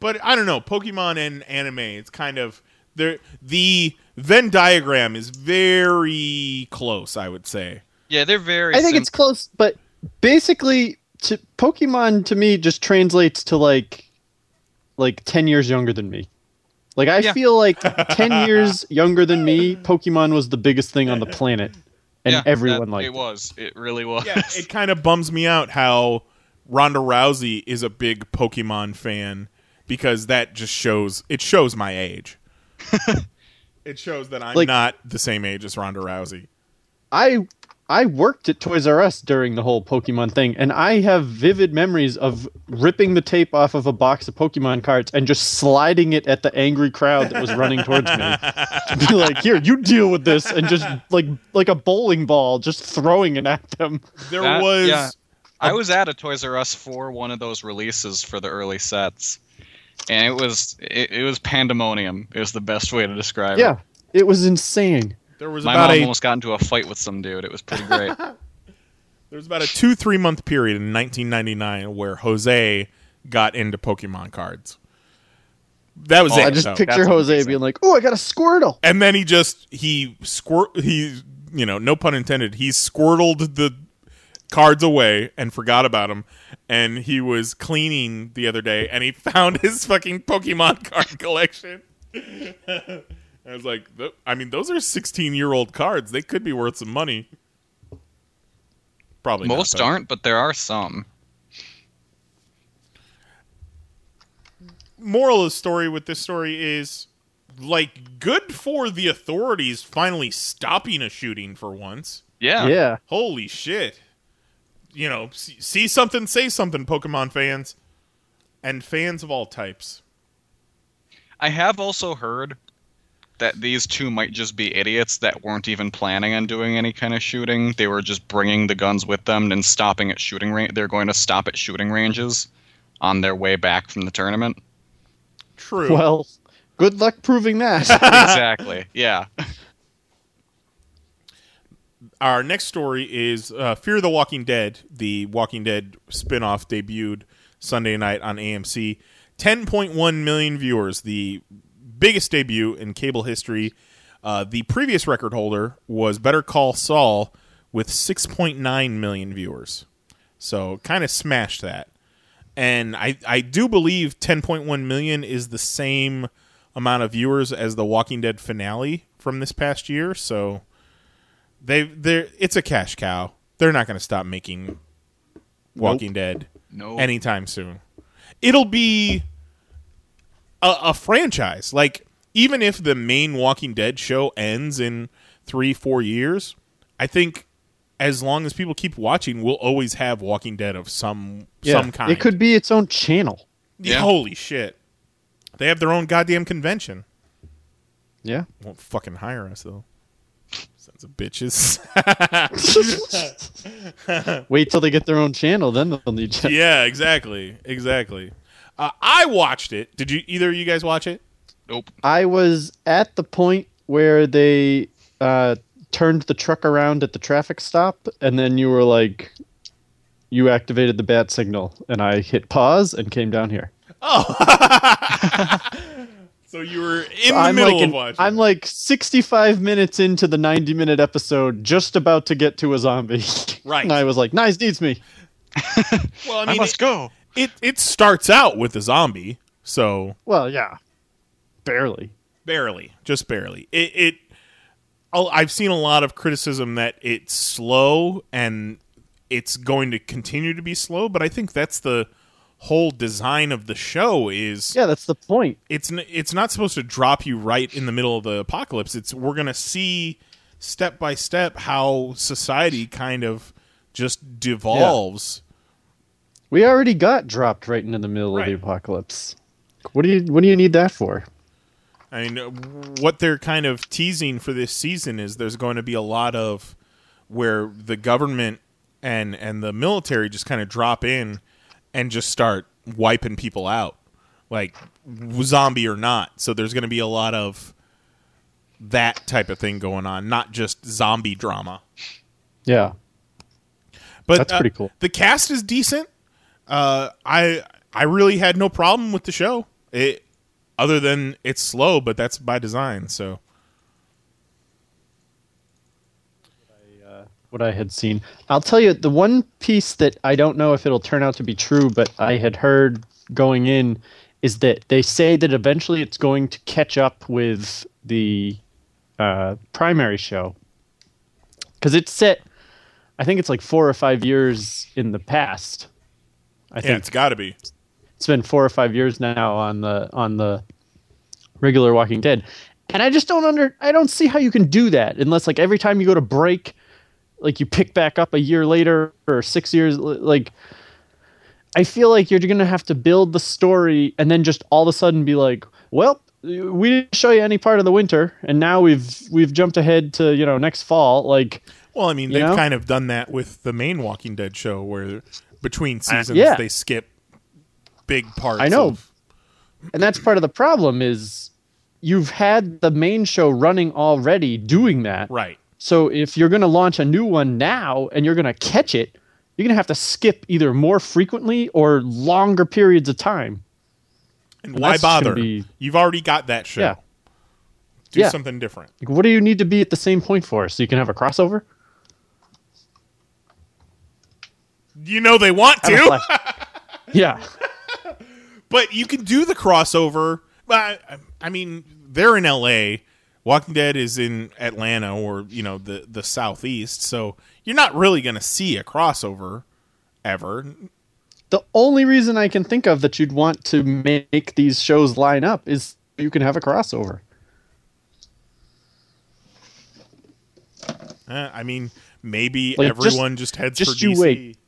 But I don't know. Pokemon and anime, it's kind of there. The Venn diagram is very close. I would say. Yeah, they're very. I think sim- it's close, but basically, to, Pokemon to me just translates to like, like ten years younger than me. Like I Yeah. feel like ten years younger than me, Pokemon was the biggest thing on the planet, and yeah, everyone that- liked it. Was it really was? Yeah, it kind of bums me out how Ronda Rousey is a big Pokemon fan because that just shows it shows my age. it shows that I'm Like- not the same age as Ronda Rousey. I I worked at Toys R Us during the whole Pokemon thing, and I have vivid memories of ripping the tape off of a box of Pokemon cards and just sliding it at the angry crowd that was running towards me. to be like, "Here, you deal with this," and just like like a bowling ball, just throwing it at them. There That- was yeah. I was at a Toys R Us for one of those releases for the early sets, and it was it, it was pandemonium. It was the best way to describe Yeah, it. Yeah, it was insane. There was My about mom a almost got into a fight with some dude. It was pretty great. there was about a two three month period in 1999 where Jose got into Pokemon cards. That was Oh, it. I just though. picture That's Jose being like, "Oh, I got a Squirtle." and then he just he squirt he you know no pun intended he squirtled the cards away and forgot about them and he was cleaning the other day and he found his fucking pokemon card collection i was like i mean those are 16 year old cards they could be worth some money probably not, Most aren't, but there are some. moral of the story with this story is like good for the authorities finally stopping a shooting for once Yeah. Yeah, Holy shit. You know, see, see something, say something, Pokemon fans. And fans of all types. I have also heard that these two might just be idiots that weren't even planning on doing any kind of shooting. They were just bringing the guns with them and stopping at shooting range. They're going to stop at shooting ranges on their way back from the tournament. True. well, good luck proving that. exactly. Yeah. Our next story is uh, Fear the Walking Dead. The Walking Dead spin-off debuted Sunday night on AMC. 10.1 million viewers, the biggest debut in cable history. Uh, the previous record holder was Better Call Saul with 6.9 million viewers. So kind of smashed that. And I, I do believe 10.1 million is the same amount of viewers as the Walking Dead finale from this past year. So they they it's a cash cow. They're not going to stop making Walking Dead No. anytime soon. It'll be a, a franchise. Like even if the main Walking Dead show ends in three four years, I think as long as people keep watching, we'll always have Walking Dead of some yeah, some kind. it could be its own channel. Yeah, Holy shit! They have their own goddamn convention. Yeah. Won't fucking hire us though. Sons of bitches. Wait till they get their own channel, then they'll need you. yeah, exactly, exactly. Uh, I watched it. Did you? Either of you guys watch it? Nope. I was at the point where they uh, turned the truck around at the traffic stop, and then you were like, you activated the bat signal, and I hit pause and came down here. Oh. so you were in the I'm middle like of watching. I'm like 65 minutes into the 90 minute episode, just about to get to a zombie. Right. and I was like, Knize needs me. well, I I must it, go. It it starts out with a zombie, so Well, yeah. Barely. barely, just barely. It, it I've seen a lot of criticism that it's slow and it's going to continue to be slow, but I think that's the whole design of the show is Yeah, that's the point. it's it's not supposed to drop you right in the middle of the apocalypse. It's we're going to see step by step how society kind of just devolves. We already got dropped right into the middle Right. of the apocalypse. What do you What do you need that for? I mean, what they're kind of teasing for this season is there's going to be a lot of where the government and and the military just kind of drop in and just start wiping people out, like zombie or not. So there's going to be a lot of that type of thing going on, not just zombie drama. Yeah. But That's uh, pretty cool. The cast is decent. Uh, I I really had no problem with the show. It other than it's slow, but that's by design. So what I had seen. I'll tell you the one piece that I don't know if it'll turn out to be true, but I had heard going in is that they say that eventually it's going to catch up with the uh, primary show because it's set. I think it's like four or five years in the past. I yeah, think it's got to be. it's been four or five years now on the on the regular Walking Dead, and I just don't under I don't see how you can do that unless like every time you go to break, like you pick back up a year later or six years like. I feel like you're gonna have to build the story and then just all of a sudden be like, well, we didn't show you any part of the winter, and now we've we've jumped ahead to you know next fall. Like, Well, I mean, they've know? kind of done that with the main Walking Dead show, where between seasons yeah. they skip big parts. I know. of- and that's part of the problem is you've had the main show running already doing that. Right. So if you're going to launch a new one now and you're going to catch it, you're going to have to skip either more frequently or longer periods of time. and And why that's just gonna bother? be- You've already got that show. Yeah. Do Yeah. something different. Like, what do you need to be at the same point for so you can have a crossover? You know they want to, yeah. but you can do the crossover. I, I mean, they're in L.A. Walking Dead is in Atlanta or you know the the southeast, so you're not really going to see a crossover ever. The only reason I can think of that you'd want to make these shows line up is you can have a crossover. Uh, I mean, maybe Like, everyone just, heads just for you DC. wait.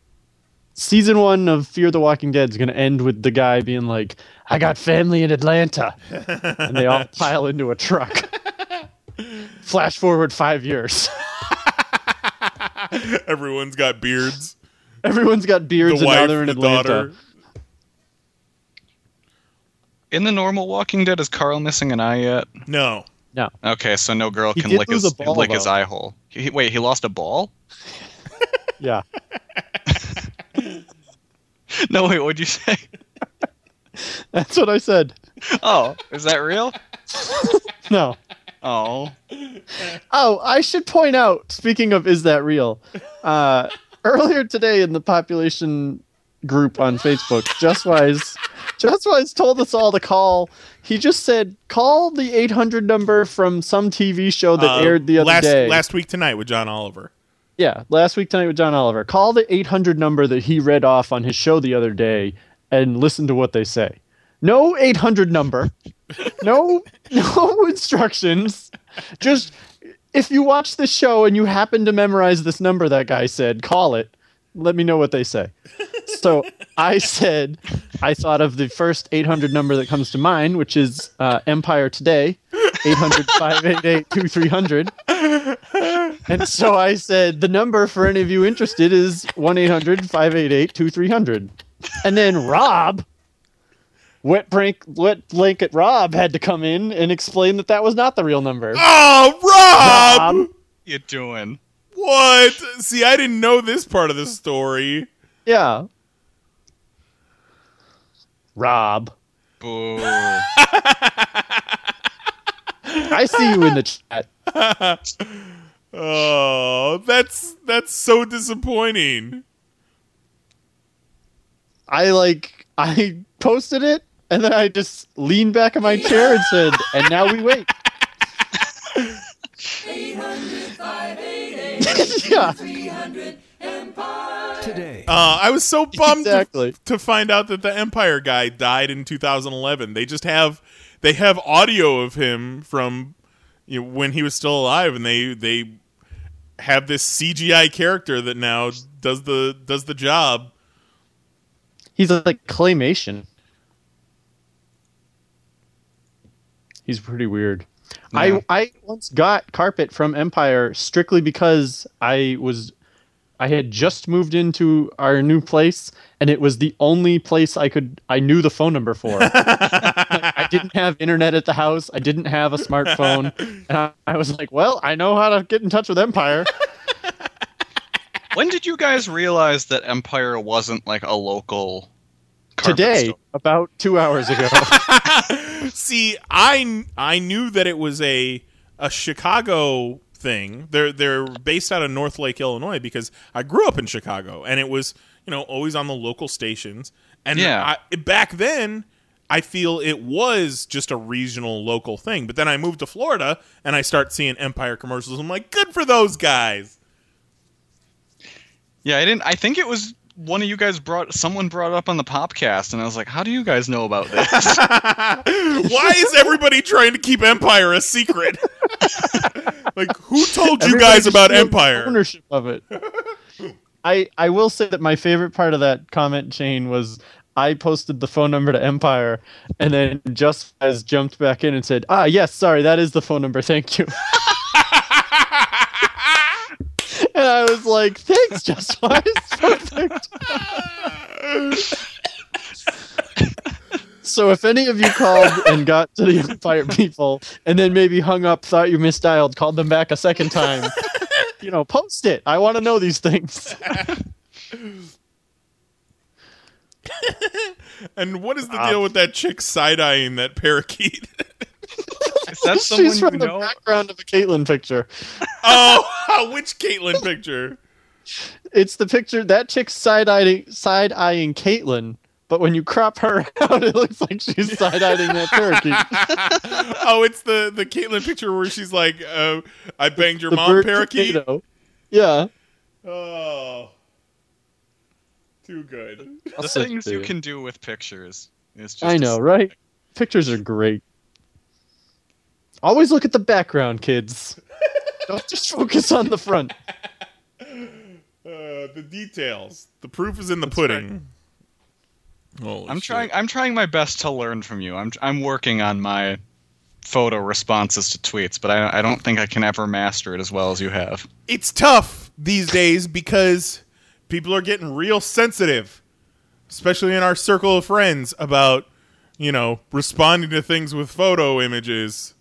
Season one of Fear the Walking Dead is going to end with the guy being like, "I got family in Atlanta," and they all pile into a truck. Flash forward five years. Everyone's got beards. Everyone's got beards, The and now wife, they're in the Atlanta. daughter. In the normal Walking Dead, is Carl missing an eye yet? No. No. Okay, so no girl He can did lick his a ball, lick his eye hole. He, he- wait, he lost a ball? Yeah. No, wait, what'd you say? That's what I said. Oh, is that real? No. Oh. Oh, I should point out, speaking of is that real? Uh, earlier today in the population group on Facebook, Justwise Justwise told us all to call. He just said, call the 800 number from some TV show that Uh, aired the other last, day. Last week tonight with John Oliver. Yeah, last week tonight with John Oliver. Call the 800 number that he read off on his show the other day and listen to what they say. No 800 number. no no instructions. Just if you watch the show and you happen to memorize this number that guy said, call it. Let me know what they say. So I said, I thought of the first 800 number that comes to mind, which is uh, Empire Today, 800 588 2300. And so I said, the number for any of you interested is 1 800 588 2300. And then Rob, wet, brink, wet blanket Rob, had to come in and explain that that was not the real number. Oh, Rob! Rob. You doing? What? See, I didn't know this part of the story. Yeah. Rob. Boo. I see you in the chat. Oh, that's that's so disappointing. I like, I posted it and then I just leaned back in my chair and said, and now we wait. yeah. Today. Uh, I was so bummed to- to, find out that the Empire guy died in 2011. They just have they have audio of him from you know, when he was still alive, and they they have this CGI character that now does the does the job. He's like claymation. He's pretty weird. Yeah. I I once got carpet from Empire strictly because I was I had just moved into our new place and it was the only place I could I knew the phone number for. I didn't have internet at the house. I didn't have a smartphone. And I, I was like, well, I know how to get in touch with Empire. when did you guys realize that Empire wasn't like a local? Today, store? about two hours ago. See, I I knew that it was a a Chicago thing. They're they're based out of Northlake, Illinois, because I grew up in Chicago, and it was you know always on the local stations. And Yeah. I, back then, I feel it was just a regional local thing. But then I moved to Florida, and I start seeing Empire commercials. I'm like, good for those guys. Yeah, I didn't. I think it was one of you guys brought someone brought up on the podcast, and I was like, "How do you guys know about this?" Why is everybody trying to keep Empire a secret? like, who told you Everybody guys about Empire? Ownership of it. I I will say that my favorite part of that comment chain was I posted the phone number to Empire, and then Just as jumped back in and said, "Ah, yes, sorry, that is the phone number. Thank you." and I was like, "Thanks, Just Perfect." So if any of you called and got to the Empire people and then maybe hung up, thought you misdialed, called them back a second time, you know, post it. I want to know these things. And what is the Uh, deal with that chick side eyeing that parakeet? Is that someone She's you from the know? background of a Caitlyn picture. oh, which Caitlyn picture? It's the picture that chick's side eyeing side eyeing Caitlyn, but when you crop her out, it looks like she's side eyeing that parakeet. oh, it's the the Caitlyn picture where she's like, uh, "I banged your mom, bird parakeet." potato. Yeah. Oh, too good. I'll The things you you. can do with pictures is just. I know, right? Pictures are great. Always look at the background, kids. Don't just focus on the front. Uh, the details. The proof is in the pudding. Holy I'm shit. trying. I'm trying my best to learn from you. I'm. I'm working on my photo responses to tweets, but I. I don't think I can ever master it as well as you have. It's tough these days because people are getting real sensitive, especially in our circle of friends, about you know responding to things with photo images.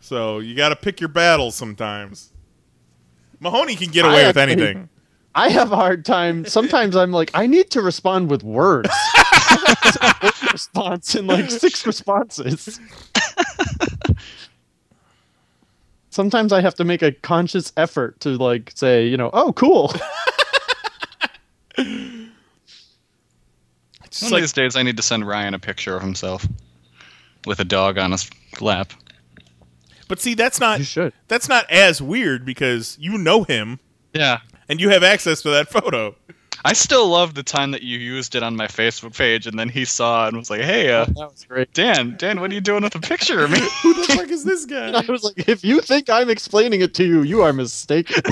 So you got to pick your battles sometimes. Mahoney can get I away with actually- anything. I have a hard time. Sometimes I'm like, I need to respond with words. Response in like six responses. Sometimes I have to make a conscious effort to like say, you know, oh, cool. One of these days, I need to send Ryan a picture of himself with a dog on his lap. But see, that's not You should. that's not as weird because you know him Yeah. and you have access to that photo. I still love the time that you used it on my Facebook page, and then he saw it and was like, "Hey, uh, That was great. Dan, Dan, what are you doing with a picture of me?" Who the fuck is this guy? I was like, if you think I'm explaining it to you, you are mistaken.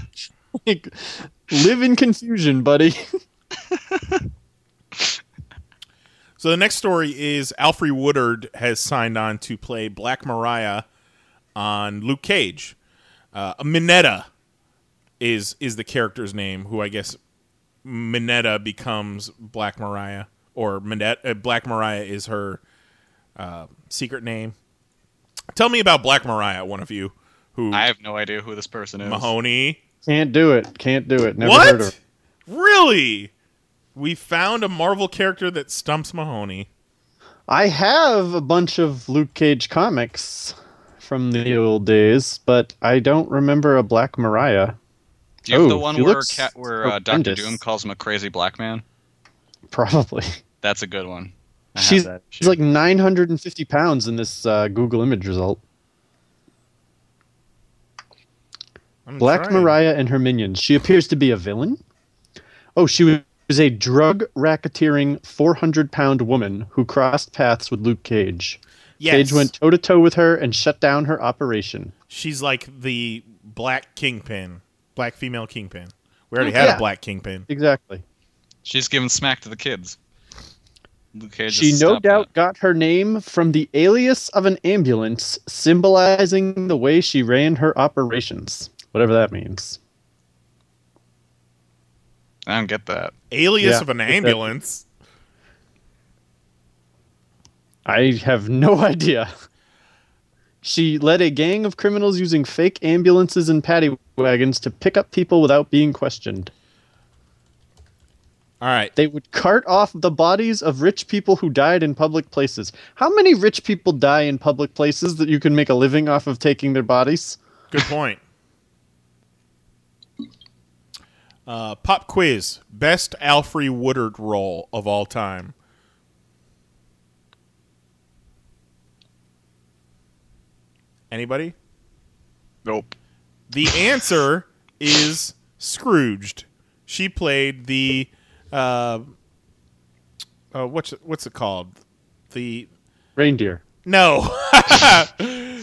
like, live in confusion, buddy. So the next story is Alfre Woodard has signed on to play Black Mariah on Luke Cage. Uh, Minetta is is the character's name, who I guess Minetta becomes Black Mariah, or Minetta, uh, Black Mariah is her uh, secret name. Tell me about Black Mariah, one of you, who I have no idea who this person is. Mahoney. Can't do it. Can't do it. Never what? heard of it. Really? We found a Marvel character that stumps Mahoney. I have a bunch of Luke Cage comics from the old days, but I don't remember a Black Mariah. Do you have the one where Luke Cage, where uh, Doctor. Doom calls him a crazy black man? Probably. That's a good one. She's, she's like 950 pounds in this uh, Google image result. I'm Black trying. Mariah and her minions. She appears to be a villain. Oh, she was a drug racketeering 400 pound woman who crossed paths with Luke Cage. Yes. Cage went toe to toe with her and shut down her operation. She's like the black kingpin, black female kingpin. We already mm, had Yeah. a black kingpin. Exactly. She's giving smack to the kids. Luke She no stopped doubt got her name from the alias of an ambulance, symbolizing the way she ran her operations. Whatever that means. I don't get that. Alias Yeah, of an exactly. ambulance. I have no idea. She led a gang of criminals using fake ambulances and paddy wagons to pick up people without being questioned. All right. They would cart off the bodies of rich people who died in public places. How many rich people die in public places that you can make a living off of taking their bodies? Good point. Uh, pop quiz: Best Alfre Woodard role of all time. Anybody? Nope. The answer is Scrooged. She played the uh, uh what's it, what's it called? The Reindeer. no.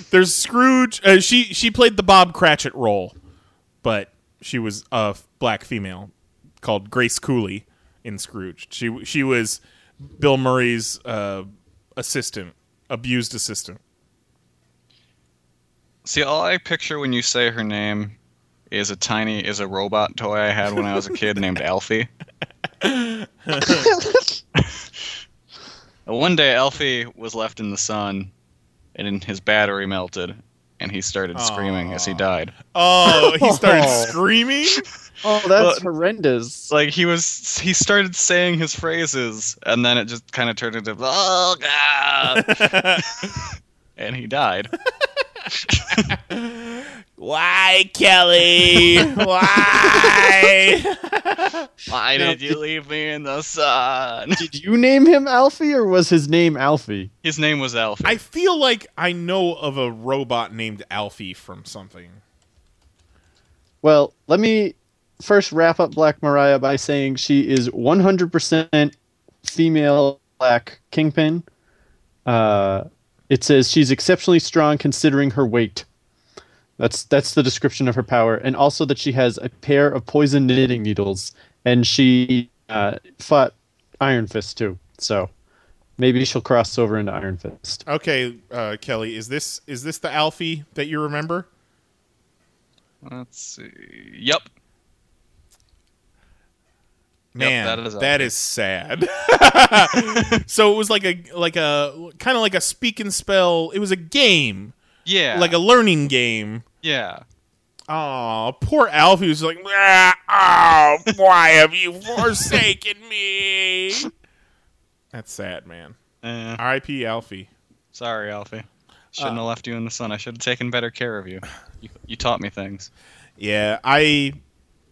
There's Scrooge. Uh, she she played the Bob Cratchit role, but she was a f- black female called Grace Cooley in Scrooge. She she was Bill Murray's uh, assistant, abused assistant. See, all I picture when you say her name is a tiny is a robot toy I had when I was a kid named Alfie. One day, Alfie was left in the sun, and his battery melted, and he started screaming as he died. Oh, he started screaming. Oh, that's horrendous. Like he was, he started saying his phrases, and then it just kind of turned into "Oh God," and he died. Why, Kelly? Why? Why did you leave me in the sun? Did you name him Alfie or was his name Alfie? His name was Alfie. I feel like I know of a robot named Alfie from something. Well, let me first wrap up Black Mariah by saying she is 100% female black kingpin. Uh, it says she's exceptionally strong considering her weight. That's that's the description of her power, and also that she has a pair of poison knitting needles, and she uh, fought Iron Fist too. So maybe she'll cross over into Iron Fist. Okay, uh, Kelly, is this is this the Alfie that you remember? Let's see. Yep. Man, that is that is sad. so it was like a like a kind of like a speak and spell. It was a game, Yeah. like a learning game. yeah. Oh, poor Alfie was like, "Ah, oh, why have you forsaken me? That's sad, man. Eh, R.I.P. Alfie. sorry, Alfie. Shouldn't Uh, have left you in the sun. I should have taken better care of you. You, you taught me things. Yeah, I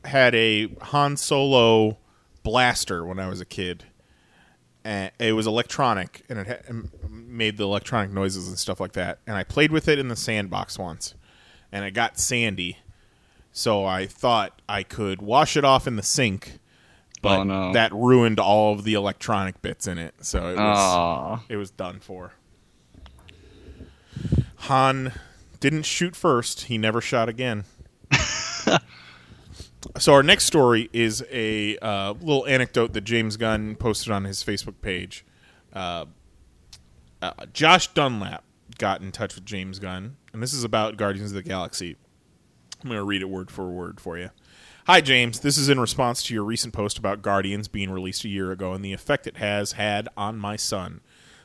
had a Han Solo blaster when I was a kid. And it was electronic, and it made the electronic noises and stuff like that. And I played with it in the sandbox once, and it got sandy. So I thought I could wash it off in the sink, oh, but Oh, no. that ruined all of the electronic bits in it. So it was Aw. it was done for. Han didn't shoot first. He never shot again. so our next story is a uh, little anecdote that James Gunn posted on his Facebook page. Uh, uh, Josh Dunlap got in touch with James Gunn, and this is about Guardians of the Galaxy. I'm going to read it word for word for you. Hi, James. This is in response to your recent post about Guardians being released a year ago and the effect it has had on my son.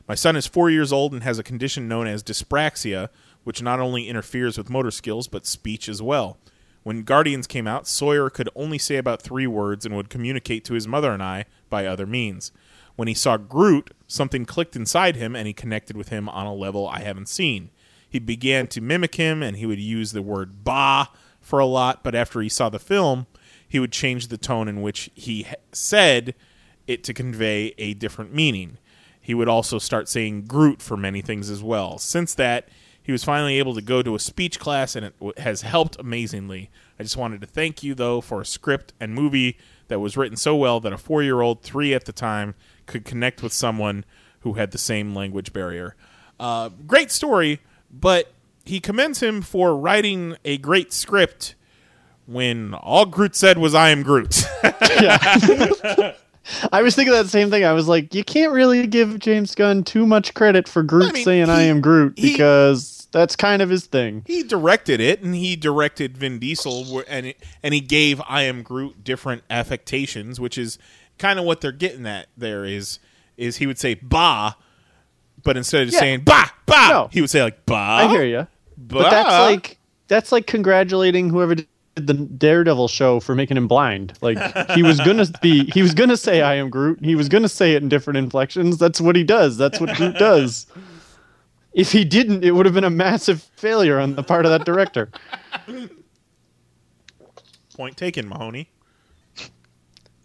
My son is four years old and has a condition known as dyspraxia, which not only interferes with motor skills but speech as well. When Guardians came out, Sawyer could only say about three words and would communicate to his mother and I by other means. When he saw Groot, something clicked inside him and he connected with him on a level I haven't seen. He began to mimic him and he would use the word bah for a lot, but after he saw the film, he would change the tone in which he said it to convey a different meaning. He would also start saying Groot for many things as well. Since that, he was finally able to go to a speech class and it w- has helped amazingly. I just wanted to thank you, though, for a script and movie that was written so well that a four year old, three at the time, could connect with someone who had the same language barrier. Uh, great story, but he commends him for writing a great script when all Groot said was, I am Groot. I was thinking that same thing. I was like, you can't really give James Gunn too much credit for Groot mean, saying "I am Groot" he- because that's kind of his thing. he directed it and he directed Vin Diesel and it, and he gave I am Groot different affectations which is kind of what they're getting at there is is he would say bah but instead of Yeah. saying bah bah, No. he would say like bah. I hear you. But that's like that's like congratulating whoever did the Daredevil show for making him blind. Like he was gonna be, he was gonna say "I am Groot." He was gonna say it in different inflections. That's what he does. That's what Groot does. If he didn't, it would have been a massive failure on the part of that director. Point taken, Mahoney.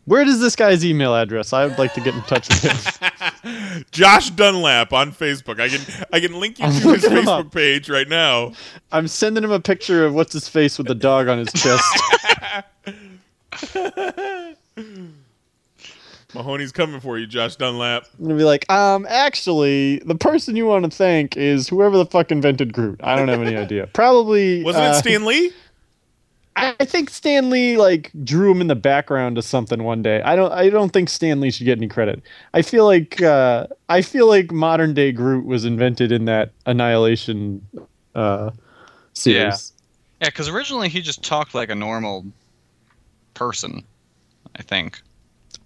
Where does this guy's email address? I would like to get in touch with him. Josh Dunlap on Facebook. I can I can link you I'm to his Facebook up. page right now. I'm sending him a picture of what's his face with the dog on his chest. Mahoney's coming for you, Josh Dunlap. I'm gonna be like, um, actually, the person you want to thank is whoever the fuck invented Groot. I don't have any idea. Probably Wasn't uh, it Stan Lee? I I think Stan Lee like drew him in the background of something one day. I don't. I don't think Stan Lee should get any credit. I feel like uh, I feel like modern day Groot was invented in that Annihilation uh, series. Yeah, because originally he just talked like a normal person. I think.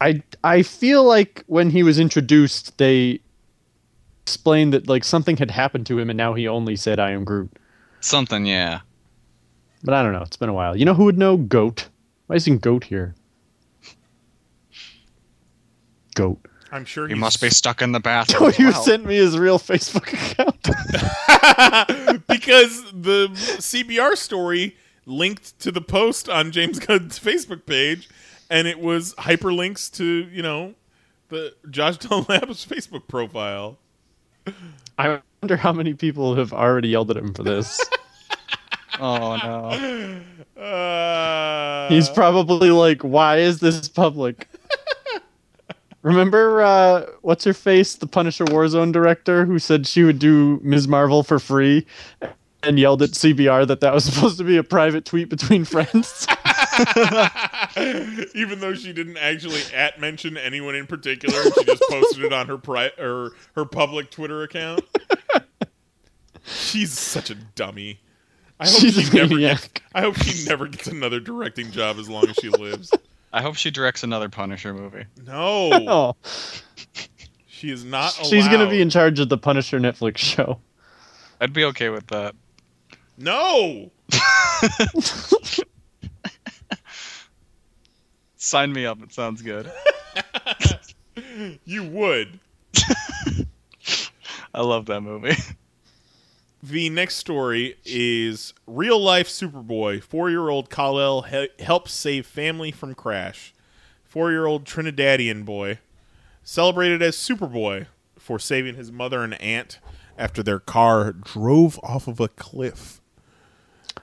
I I feel like when he was introduced, they explained that like something had happened to him, and now he only said, "I am Groot." Something, yeah. But I don't know. It's been a while. You know who would know? Goat. Why isn't Goat here? Goat. I'm sure He he's must be stuck in the bathroom. Oh, as you well. sent me his real Facebook account. because the CBR story linked to the post on James Gunn's Facebook page, and it was hyperlinks to you know the Josh Dunlap's Facebook profile. I wonder how many people have already yelled at him for this. Oh no. Uh, He's probably like, "Why is this public?" Remember, uh, what's her face, the Punisher Warzone director, who said she would do Ms. Marvel for free, and yelled at CBR that that was supposed to be a private tweet between friends. even though she didn't actually at mention anyone in particular, she just posted it on her pri- or her public Twitter account. She's such a dummy. I hope She's she never gets, I hope she never gets another directing job as long as she lives. I hope she directs another Punisher movie. No, oh, she is not. Allowed. she's gonna be in charge of the Punisher Netflix show. I'd be okay with that. No. Sign me up. It sounds good. You would. I love that movie. The next story is real life Superboy. Four year old Kal-El he- helps save family from crash. Four year old Trinidadian boy celebrated as Superboy for saving his mother and aunt after their car drove off of a cliff.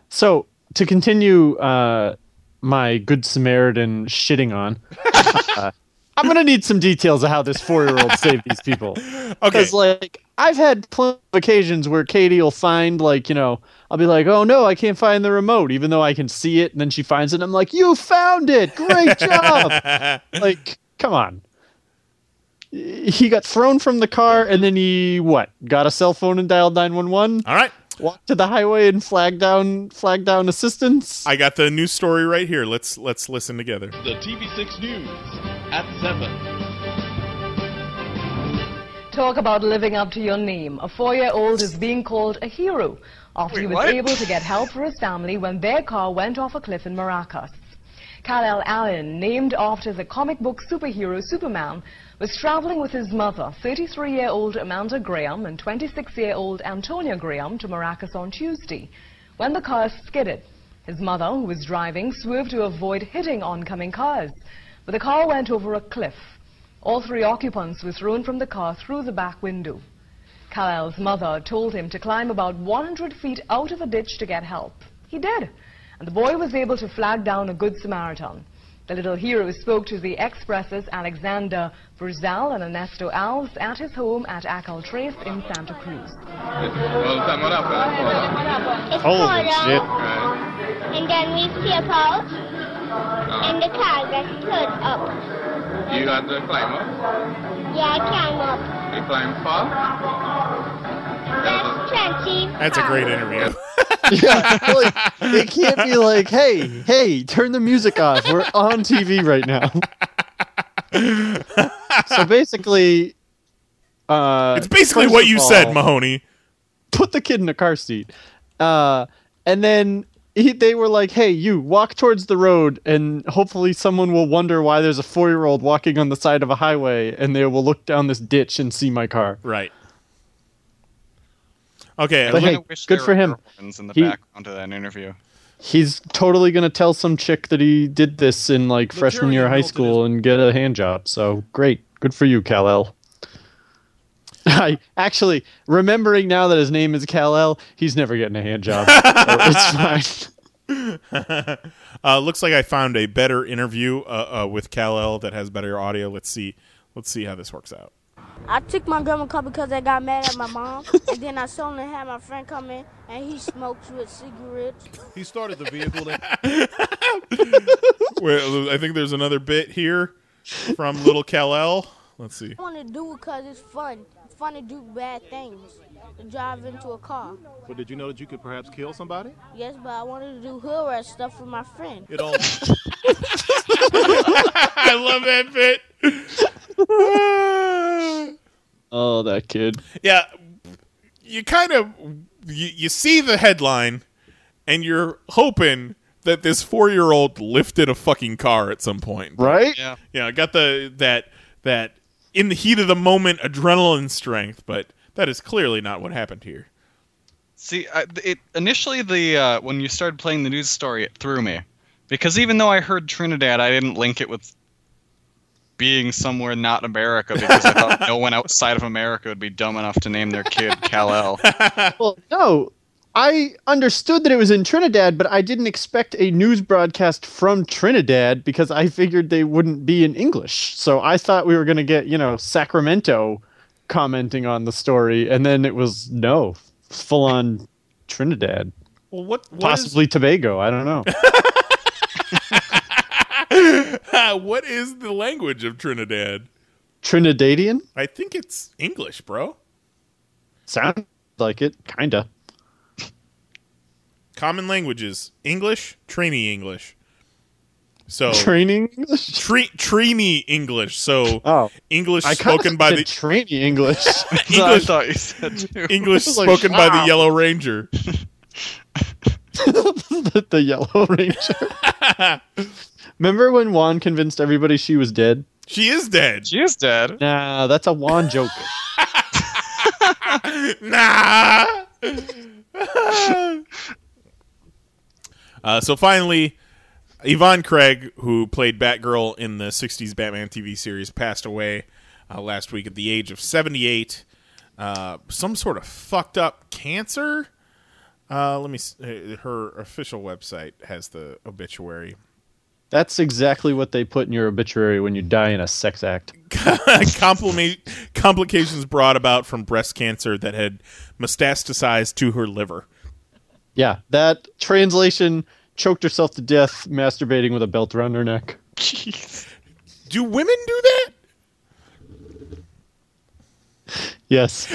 So to continue uh, my good Samaritan shitting on, uh, I'm gonna need some details of how this four year old saved these people. Okay. Because like I've had plenty of occasions where Katie will find like you know I'll be like, oh no, I can't find the remote, even though I can see it, and then she finds it. and I'm like, you found it, great job. like, come on. He got thrown from the car, and then he what? Got a cell phone and dialed nine one one. All right. Walked to the highway and flag down flagged down assistance. I got the news story right here. Let's let's listen together. The TV6 News at 7. Talk about living up to your name. A four-year-old is being called a hero after he was what? able to get help for his family when their car went off a cliff in Maracas. Kal-El Allen, named after the comic book superhero Superman, was traveling with his mother, 33-year-old Amanda Graham, and 26-year-old Antonia Graham to Maracas on Tuesday. When the car skidded, his mother, who was driving, swerved to avoid hitting oncoming cars, but the car went over a cliff. All three occupants were thrown from the car through the back window. Kal-El's mother told him to climb about 100 feet out of a ditch to get help. He did, and the boy was able to flag down a good Samaritan. The little hero spoke to the Express's Alexander Verzal and Ernesto Alves at his home at Acal Trace in Santa Cruz. Holy shit. And then we step out, uh-huh. and the car gets turned up. You got to climb up. Yeah, I climb up. You climb far. That's 20. That's a great interview. yeah, like, it can't be like, hey, hey, turn the music off. We're on TV right now. so basically, Uh, It's basically what you all, said, Mahoney. Put the kid in a car seat. Uh, and then he, they were like, "Hey, you walk towards the road, and hopefully someone will wonder why there's a four-year-old walking on the side of a highway, and they will look down this ditch and see my car." Right. Okay. But hey, good for him. in the He- background of that interview. He's totally gonna tell some chick that he did this in like freshman year of high school and get a hand job. So great, good for you, Kal-El. I actually remembering now that his name is Kal-El, he's never getting a hand job. So it's fine. uh, looks like I found a better interview uh, uh, with Kal El that has better audio. Let's see. Let's see how this works out. I took my grandma car because I got mad at my mom, and then I suddenly had my friend come in, and he smokes with cigarettes. He started the vehicle. Then. Well, I think there's another bit here from little Kal El. Let's see. I want to do it because it's fun. It's fun to do bad things, to drive into a car. But did you know that you could perhaps kill somebody? Yes, but I wanted to do hood rat stuff with my friend. It all. I love that bit. oh, that kid. Yeah, you kind of you, you see the headline, and you're hoping that this four year old lifted a fucking car at some point, right? Yeah, yeah. Got the that that in the heat of the moment adrenaline strength, but that is clearly not what happened here. See, I, it initially the uh, when you started playing the news story, it threw me because even though I heard Trinidad, I didn't link it with being somewhere not America because I thought no one outside of America would be dumb enough to name their kid Kal El. well, no. I understood that it was in Trinidad, but I didn't expect a news broadcast from Trinidad because I figured they wouldn't be in English. So I thought we were going to get, you know, Sacramento commenting on the story, and then it was no, full on Trinidad. Well, what, what Possibly Tobago. I don't know. is, what is the language of Trinidad? Trinidadian? I think it's English, bro. Sounds like it, kinda. Common languages: English, trainee English. So Training English? Tre- trainee English. So oh, English spoken by said the trainee English. English, I you said too. English I was like, spoken by the. Yellow Ranger. the, the Yellow Ranger. Remember when Juan convinced everybody she was dead? She is dead. She is dead. Nah, that's a Juan joke. nah. uh, so finally, Yvonne Craig, who played Batgirl in the '60s Batman TV series, passed away uh, last week at the age of 78. Uh, some sort of fucked up cancer. Uh, let me. uh, Her official website has the obituary. That's exactly what they put in your obituary when you die in a sex act. Complications brought about from breast cancer that had metastasized to her liver. Yeah, that translation choked herself to death masturbating with a belt around her neck. Jeez. Do women do that? Yes.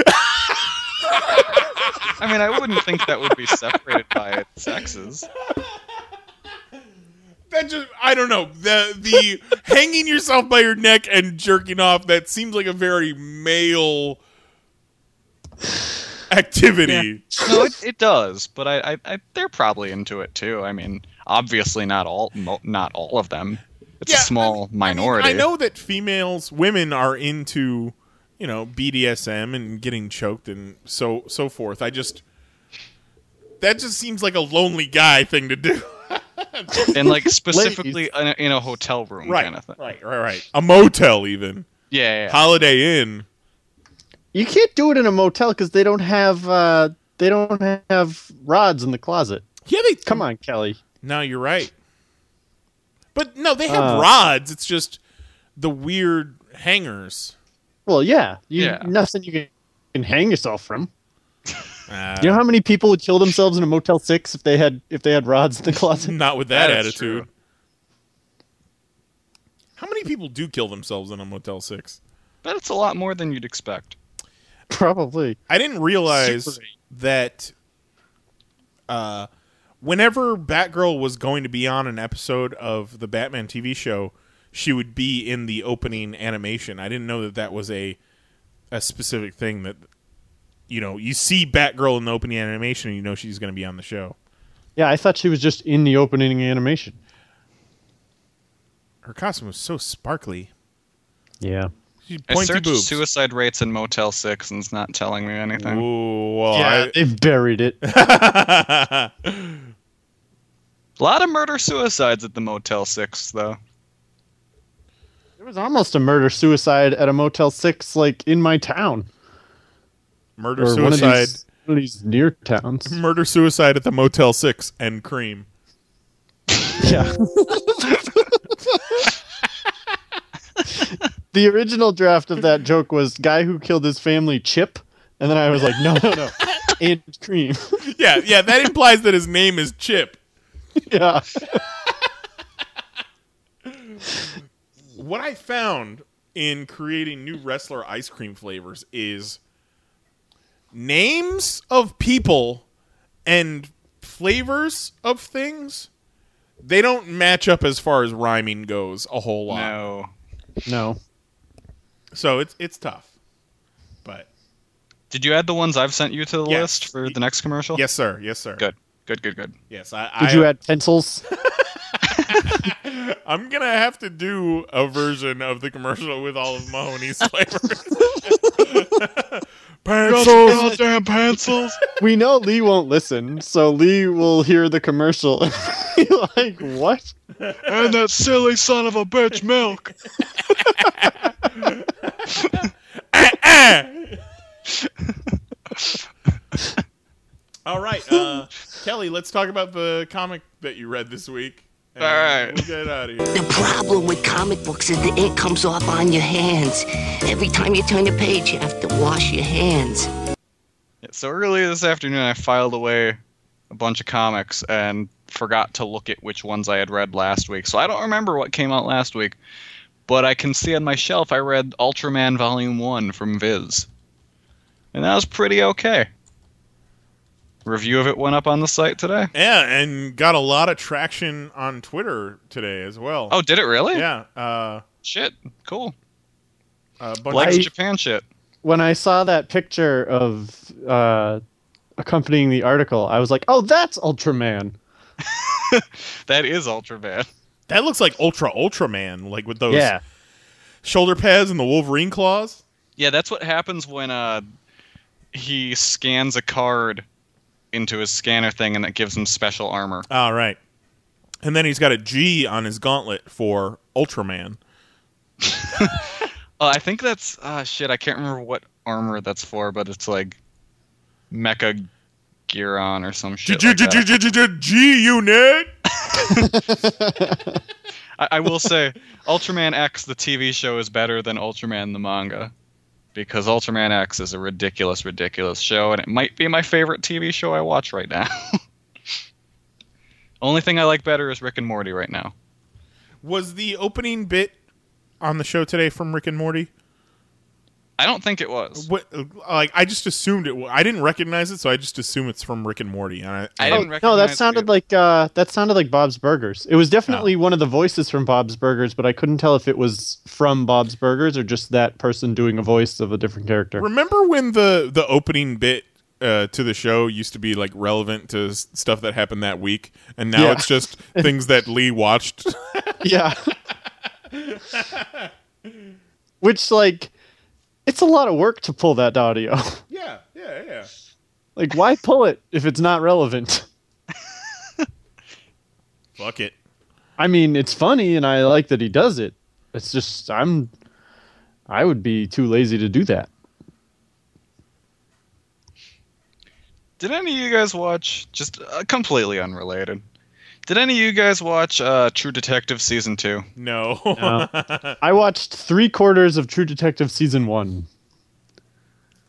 I mean, I wouldn't think that would be separated by sexes. That just I don't know. The the hanging yourself by your neck and jerking off, that seems like a very male activity. No, it, it does, but I, I, I, they're probably into it too. I mean, obviously not all, mo- not all of them. It's Yeah, a small minority. I know that females, women are into, you know, BDSM and getting choked and so so forth. I just that just seems like a lonely guy thing to do. and like specifically in a, in a hotel room right, kind of thing. right, right, right. A motel even. Yeah, yeah, yeah. Holiday Inn. You can't do it in a motel because they don't have uh, they don't have rods in the closet. Yeah, they come on, Kelly. No, you're right. But no, they have Uh, rods. It's just the weird hangers. Well, yeah, you, Yeah. nothing you can, can hang yourself from. Uh, you know how many people would kill themselves in a Motel Six if they had if they had rods in the closet? Not with that, That is attitude. true. How many people do kill themselves in a Motel 6? But it's a lot more than you'd expect. Probably. I didn't realize Super that uh, whenever Batgirl was going to be on an episode of the Batman TV show, she would be in the opening animation. I didn't know that that was a a specific thing that you know you see Batgirl in the opening animation and you know she's going to be on the show. Yeah, I thought she was just in the opening animation. Her costume was so sparkly. Yeah. She I pointy searched boobs. suicide rates in Motel Six, and it's not telling me anything. Ooh, well, yeah, I- they've buried it. A lot of murder suicides at the Motel Six, though. There was almost a murder suicide at a Motel Six, like in my town. Murder Or one of suicide. these- one of these near towns. Murder suicide at the Motel Six and cream. Yeah. the original draft of that joke was guy who killed his family Chip, and then I was like, no, no, no, and cream. yeah, yeah, that implies that his name is Chip. yeah. What I found in creating new wrestler ice cream flavors is names of people and flavors of things. They don't match up as far as rhyming goes a whole lot. No. No. So it's it's tough. But Did you add the ones I've sent you to the Yes. list for the next commercial? yes, sir. Yes, sir. Good. Good. Good. Good. Yes, I. Did I, you add pencils? I'm gonna have to do a version of the commercial with all of Mahoney's flavors. pencils. Goddamn pencils. we know Lee won't listen, so Lee will hear the commercial and be like, "What?" and that silly son of a bitch milk. All right, uh, Kelly, let's talk about the comic that you read this week. And All right. we'll get out of here. The problem with comic books is the ink comes off on your hands. Every time you turn a page, you have to wash your hands. Yeah, so earlier this afternoon, I filed away a bunch of comics and forgot to look at which ones I had read last week. So I don't remember what came out last week, but I can see on my shelf I read Ultraman Volume 1 from Viz. And that was pretty okay. Review of it went up on the site today. Yeah, and got a lot of traction on Twitter today as well. Oh, did it really? yeah, uh, Shit. Cool. a bunch Likes of, Japan shit. When I saw that picture of uh, accompanying the article, I was like, "Oh, that's Ultraman." That is Ultraman. that looks like Ultra Ultraman, like with those Yeah. shoulder pads and the Wolverine claws. Yeah, that's what happens when uh he scans a card into his scanner thing and that gives him special armor. All right, and then he's got a G on his gauntlet for Ultraman. Uh, I think that's uh shit, I can't remember what armor that's for, but it's like Mecha Giron or some shit. G unit. I will say Ultraman X the TV show is better than Ultraman the manga. Because Ultraman X is a ridiculous, ridiculous show, and it might be my favorite TV show I watch right now. Only thing I like better is Rick and Morty right now. Was the opening bit on the show today from Rick and Morty? I don't think it was. What, like I just assumed it. wa- I didn't recognize it, so I just assume it's from Rick and Morty. And I, I Oh, didn't no, recognize that sounded either. like uh, that sounded like Bob's Burgers. It was definitely one of the voices from Bob's Burgers, but I couldn't tell if it was from Bob's Burgers or just that person doing a voice of a different character. Remember when the the opening bit uh, to the show used to be like relevant to s- stuff that happened that week, and now Yeah. it's just things that Lee watched. yeah. Which like it's a lot of work to pull that audio. yeah, yeah, yeah. like why pull it if it's not relevant? Fuck it. I mean, it's funny and I like that he does it. It's just I'm I would be too lazy to do that. Did any of you guys watch? Just uh, completely unrelated. Did any of you guys watch uh, True Detective season two? No. I watched three quarters of True Detective season one.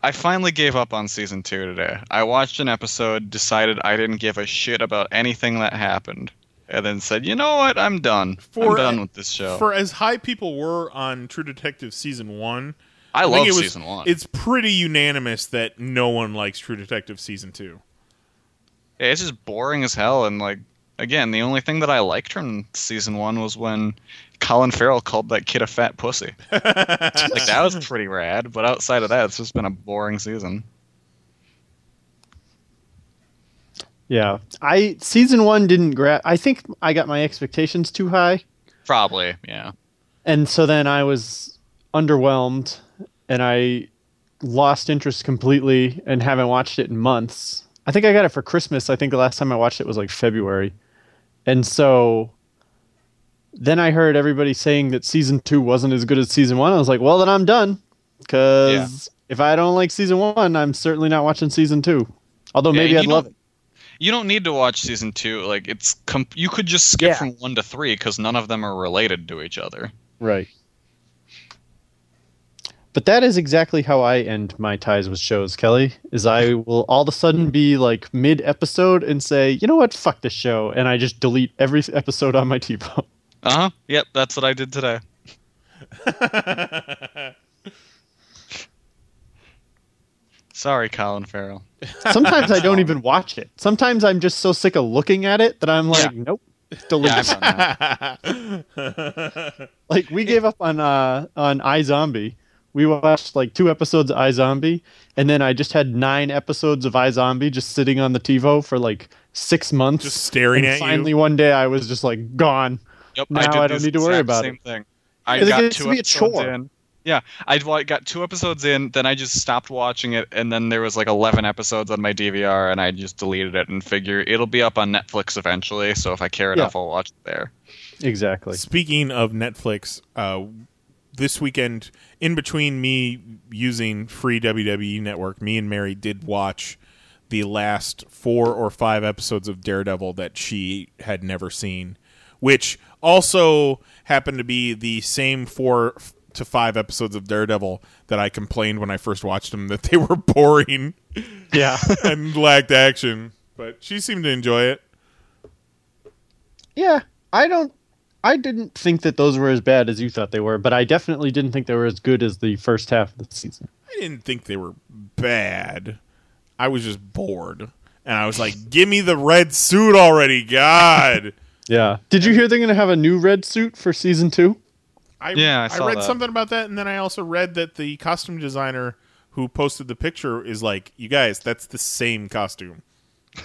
I finally gave up on season two today. I watched an episode, decided I didn't give a shit about anything that happened, and then said, "You know what? I'm done. I'm done with this show." For as high people were on True Detective season one, I think love it was- season one. It's pretty unanimous that no one likes True Detective season two. Yeah, it's just boring as hell, and like again, the only thing that I liked from season one was when Colin Farrell called that kid a fat pussy. like that was pretty rad. But outside of that, it's just been a boring season. Yeah, I season one didn't grab. I think I got my expectations too high, Probably, yeah. and so then I was underwhelmed, and I lost interest completely, and haven't watched it in months. I think I got it for Christmas. I think the last time I watched it was like February, and so then I heard everybody saying that season two wasn't as good as season one. I was like, well, then I'm done, because if I don't like season one, I'm certainly not watching season two. Although maybe you I'd love it. You don't need to watch season two. Like it's com- you could just skip from one to three because none of them are related to each other. Right. But that is exactly how I end my ties with shows, Kelly. Is I will all of a sudden be like mid episode and say, you know what, fuck this show, and I just delete every episode on my TiVo. Uh huh. Yep, that's what I did today. Sorry, Colin Farrell. Sometimes I don't even watch it. Sometimes I'm just so sick of looking at it that I'm like, nope, delete. Yeah, it. like we gave up on uh on iZombie. We watched like two episodes of iZombie, and then I just had nine episodes of iZombie just sitting on the TiVo for like six months, Just staring and at you? Finally, one day I was just like gone. Yep, now I, I, don't need to worry exact about same it. thing. I It got gets two to be a episodes chore. in. Yeah, I got two episodes in, then I just stopped watching it, and then there was like eleven episodes on my DVR, and I just deleted it and figure it'll be up on Netflix eventually. So if I care Yeah. enough, I'll watch it there. Exactly. Speaking of Netflix, uh, this weekend, in between me using free WWE Network, me and Mary did watch the last four or five episodes of Daredevil that she had never seen, which also happened to be the same four to five episodes of Daredevil that I complained when I first watched them that they were boring. Yeah. and lacked action. But she seemed to enjoy it. Yeah, I don't. I didn't think that those were as bad as you thought they were, but I definitely didn't think they were as good as the first half of the season. I didn't think they were bad. I was just bored. And I was like, give me the red suit already, God. Yeah. Did you hear they're going to have a new red suit for season two? I, Yeah, I I, read that. something about that, and then I also read that the costume designer who posted the picture is like, you guys, that's the same costume.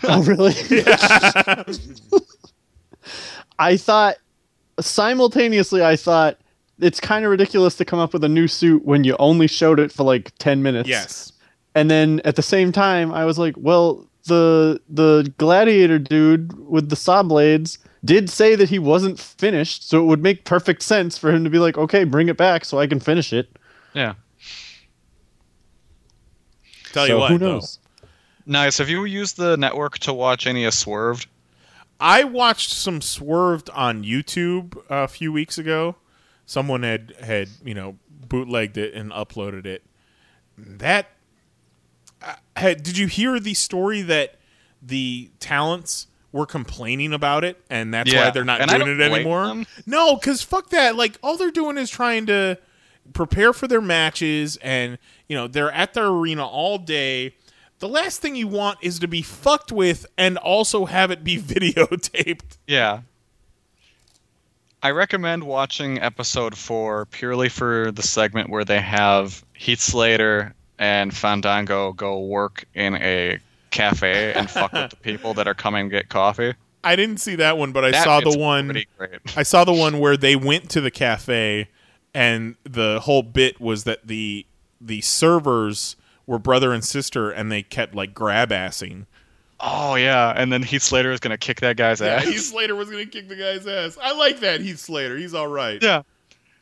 Oh, really? I thought simultaneously, I thought it's kind of ridiculous to come up with a new suit when you only showed it for like 10 minutes. Yes. And then at the same time, I was like, well, the the gladiator dude with the saw blades did say that he wasn't finished, so it would make perfect sense for him to be like, okay, bring it back so I can finish it. Yeah. Tell So you what, who though. knows? Nice. Have you used the network to watch any of Swerved? I watched some Swerved on YouTube a few weeks ago. Someone had had you know bootlegged it and uploaded it. That uh, had, did you hear the story that the talents were complaining about it and that's why they're not and doing it anymore? them. No, because fuck that. Like all they're doing is trying to prepare for their matches, and you know they're at their arena all day. The last thing you want is to be fucked with and also have it be videotaped. Yeah. I recommend watching episode four purely for the segment where they have Heath Slater and Fandango go work in a cafe and fuck with the people that are coming to get coffee. I didn't see that one, but I That saw the one. great. I saw the one where they went to the cafe, and the whole bit was that the the servers were brother and sister, and they kept like grab assing. Oh yeah, and then Heath Slater is gonna kick that guy's Yeah, ass. Heath Slater was gonna kick the guy's ass. I like that Heath Slater. He's all right. Yeah.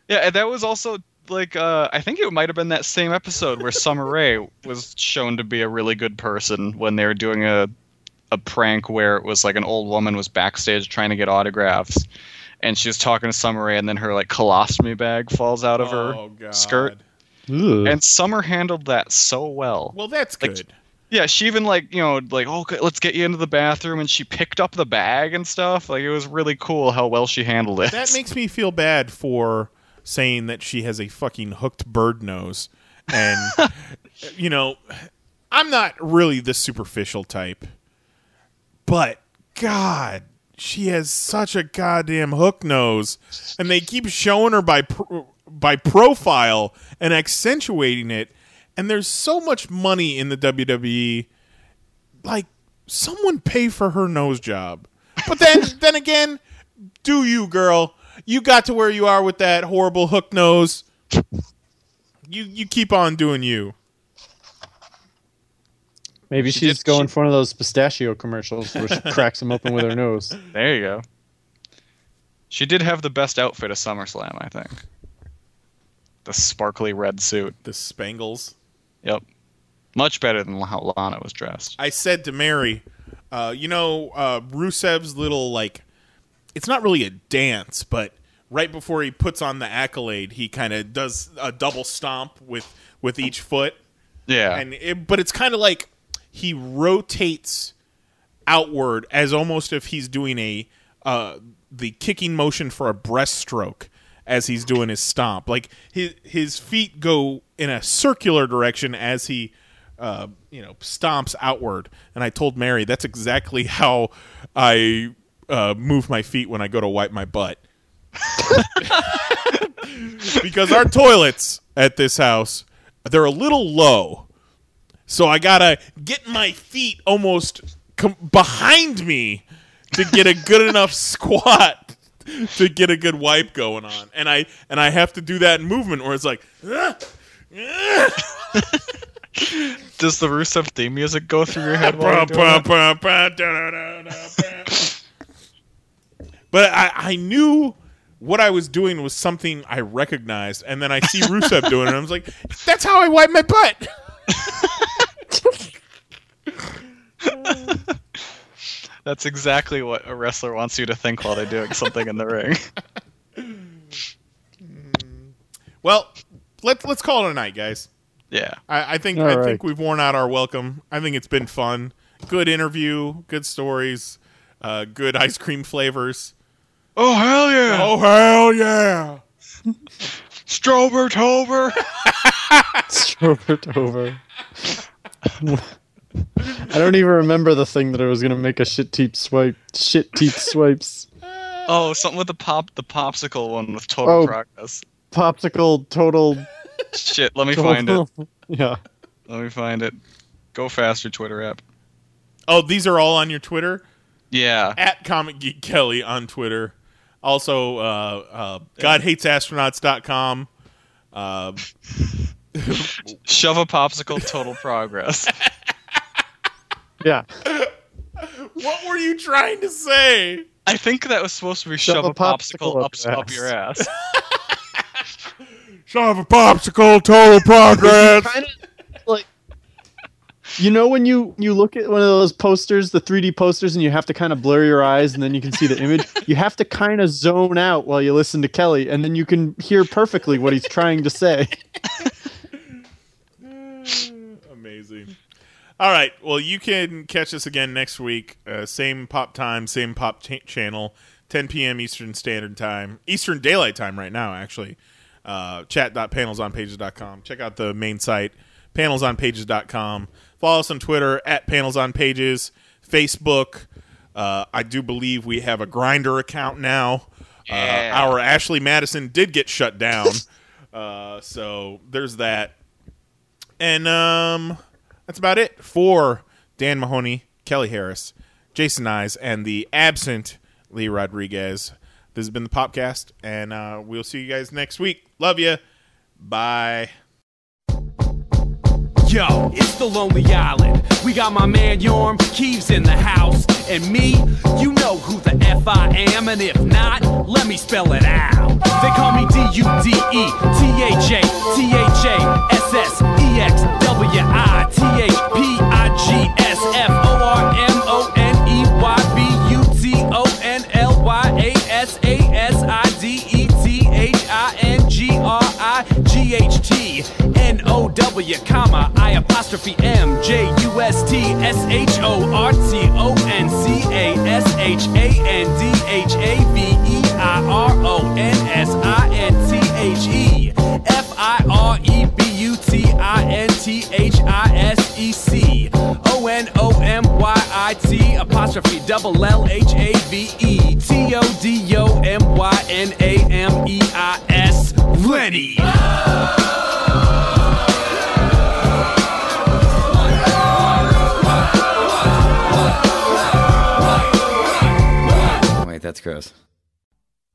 Yeah, and that was also like uh, I think it might have been that same episode where Summer Rae was shown to be a really good person when they were doing a a prank where it was like an old woman was backstage trying to get autographs and she was talking to Summer Rae and then her like colostomy bag falls out of Oh, her God. skirt. Ugh. And Summer handled that so well. Well, that's Like, good. Yeah, she even like you know like oh okay, let's get you into the bathroom and she picked up the bag and stuff. Like it was really cool how well she handled it. That makes me feel bad for saying that she has a fucking hooked bird nose. And, you know, I'm not really the superficial type. But, God, she has such a goddamn hook nose, and they keep showing her by pro- by profile and accentuating it. And there's so much money in the WWE, like someone pay for her nose job. But then, then again, do you, girl? You got to where you are with that horrible hook nose. You you keep on doing you. Maybe She she's did- going she- for one of those pistachio commercials where she cracks them open with her nose. There you go. She did have the best outfit of SummerSlam, I think. The sparkly red suit. The spangles. Yep. Much better than how Lana was dressed. I said to Mary, uh, you know, uh, Rusev's little like, it's not really a dance, but right before he puts on the accolade, he kind of does a double stomp with with each foot. Yeah. and it, but it's kind of like he rotates outward as almost if he's doing a uh, the kicking motion for a breaststroke as he's doing his stomp. Like his his feet go in a circular direction as he uh, you know stomps outward. And I told Mary that's exactly how I uh, move my feet when I go to wipe my butt. because our toilets at this house they're a little low so i gotta get my feet almost com- behind me to get a good enough squat to get a good wipe going on and i and i have to do that in movement where it's like "Ah, ah." Does the Rusev theme music go through your head? while you're doing that? but I, I knew what I was doing was something I recognized, and then I see Rusev doing it, and I was like, "That's how I wipe my butt." That's exactly what a wrestler wants you to think while they're doing something in the ring. Well, let's let's call it a night, guys. Yeah. I, I think All I right. think we've worn out our welcome. I think it's been fun. Good interview, good stories, uh, good ice cream flavors. Oh hell yeah! Oh hell yeah! Strobert over. Strobert over. I don't even remember the thing that I was gonna make a shit teeth swipe. Shit teeth swipes. Oh, something with the pop, the popsicle one with total Oh. progress. Popsicle total. Shit, let me find it. Yeah. Let me find it. Go faster, Twitter app. Oh, these are all on your Twitter Yeah. at Comic Geek Kelly on Twitter. Also, uh, uh, GodHatesAstronauts.com. Uh, Shove a popsicle, total progress. Yeah. what were you trying to say? I think that was supposed to be shove, a popsicle, up, up your ass. Shove a popsicle, total progress. Kinda, like you know when you you look at one of those posters, the 3D posters, and you have to kind of blur your eyes, and then you can see the image. You have to kind of zone out while you listen to Kelly, and then you can hear perfectly what he's trying to say. All right. Well, you can catch us again next week. Uh, same pop time, same pop ch- channel, 10 p.m. Eastern Standard Time, Eastern Daylight Time right now, actually. Uh, chat.panelsonpages.com. Check out the main site, panelsonpages.com. Follow us on Twitter at panelsonpages, Facebook. Uh, I do believe we have a Grindr account now. Uh, our Ashley Madison did get shut down. uh, so there's that. And um, that's about it for Dan Mahoney, Kelly Harris, Jason Knize, and the absent Lee Rodriguez. This has been the Popcast, and uh, we'll see you guys next week. Love you. Bye. Yo, it's the Lonely Island. We got my man Yorm Keeves in the house. And me, you know who the F I am. And if not, let me spell it out. They call me D U D E T H A T H A S S E X W I T H P I G S F O R M O N E Y B U T O N L Y A S A S I D E T H I N G R I G H T N O W, comma, I apostrophe M J U S T S H O R T O N C A S H A N D H A V E I R O N S I N T H E F I R E B T I N T H I S E C O N O M Y I T apostrophe double L H A V E T O D O M Y N A M E I S. Lenny. Wait, that's gross.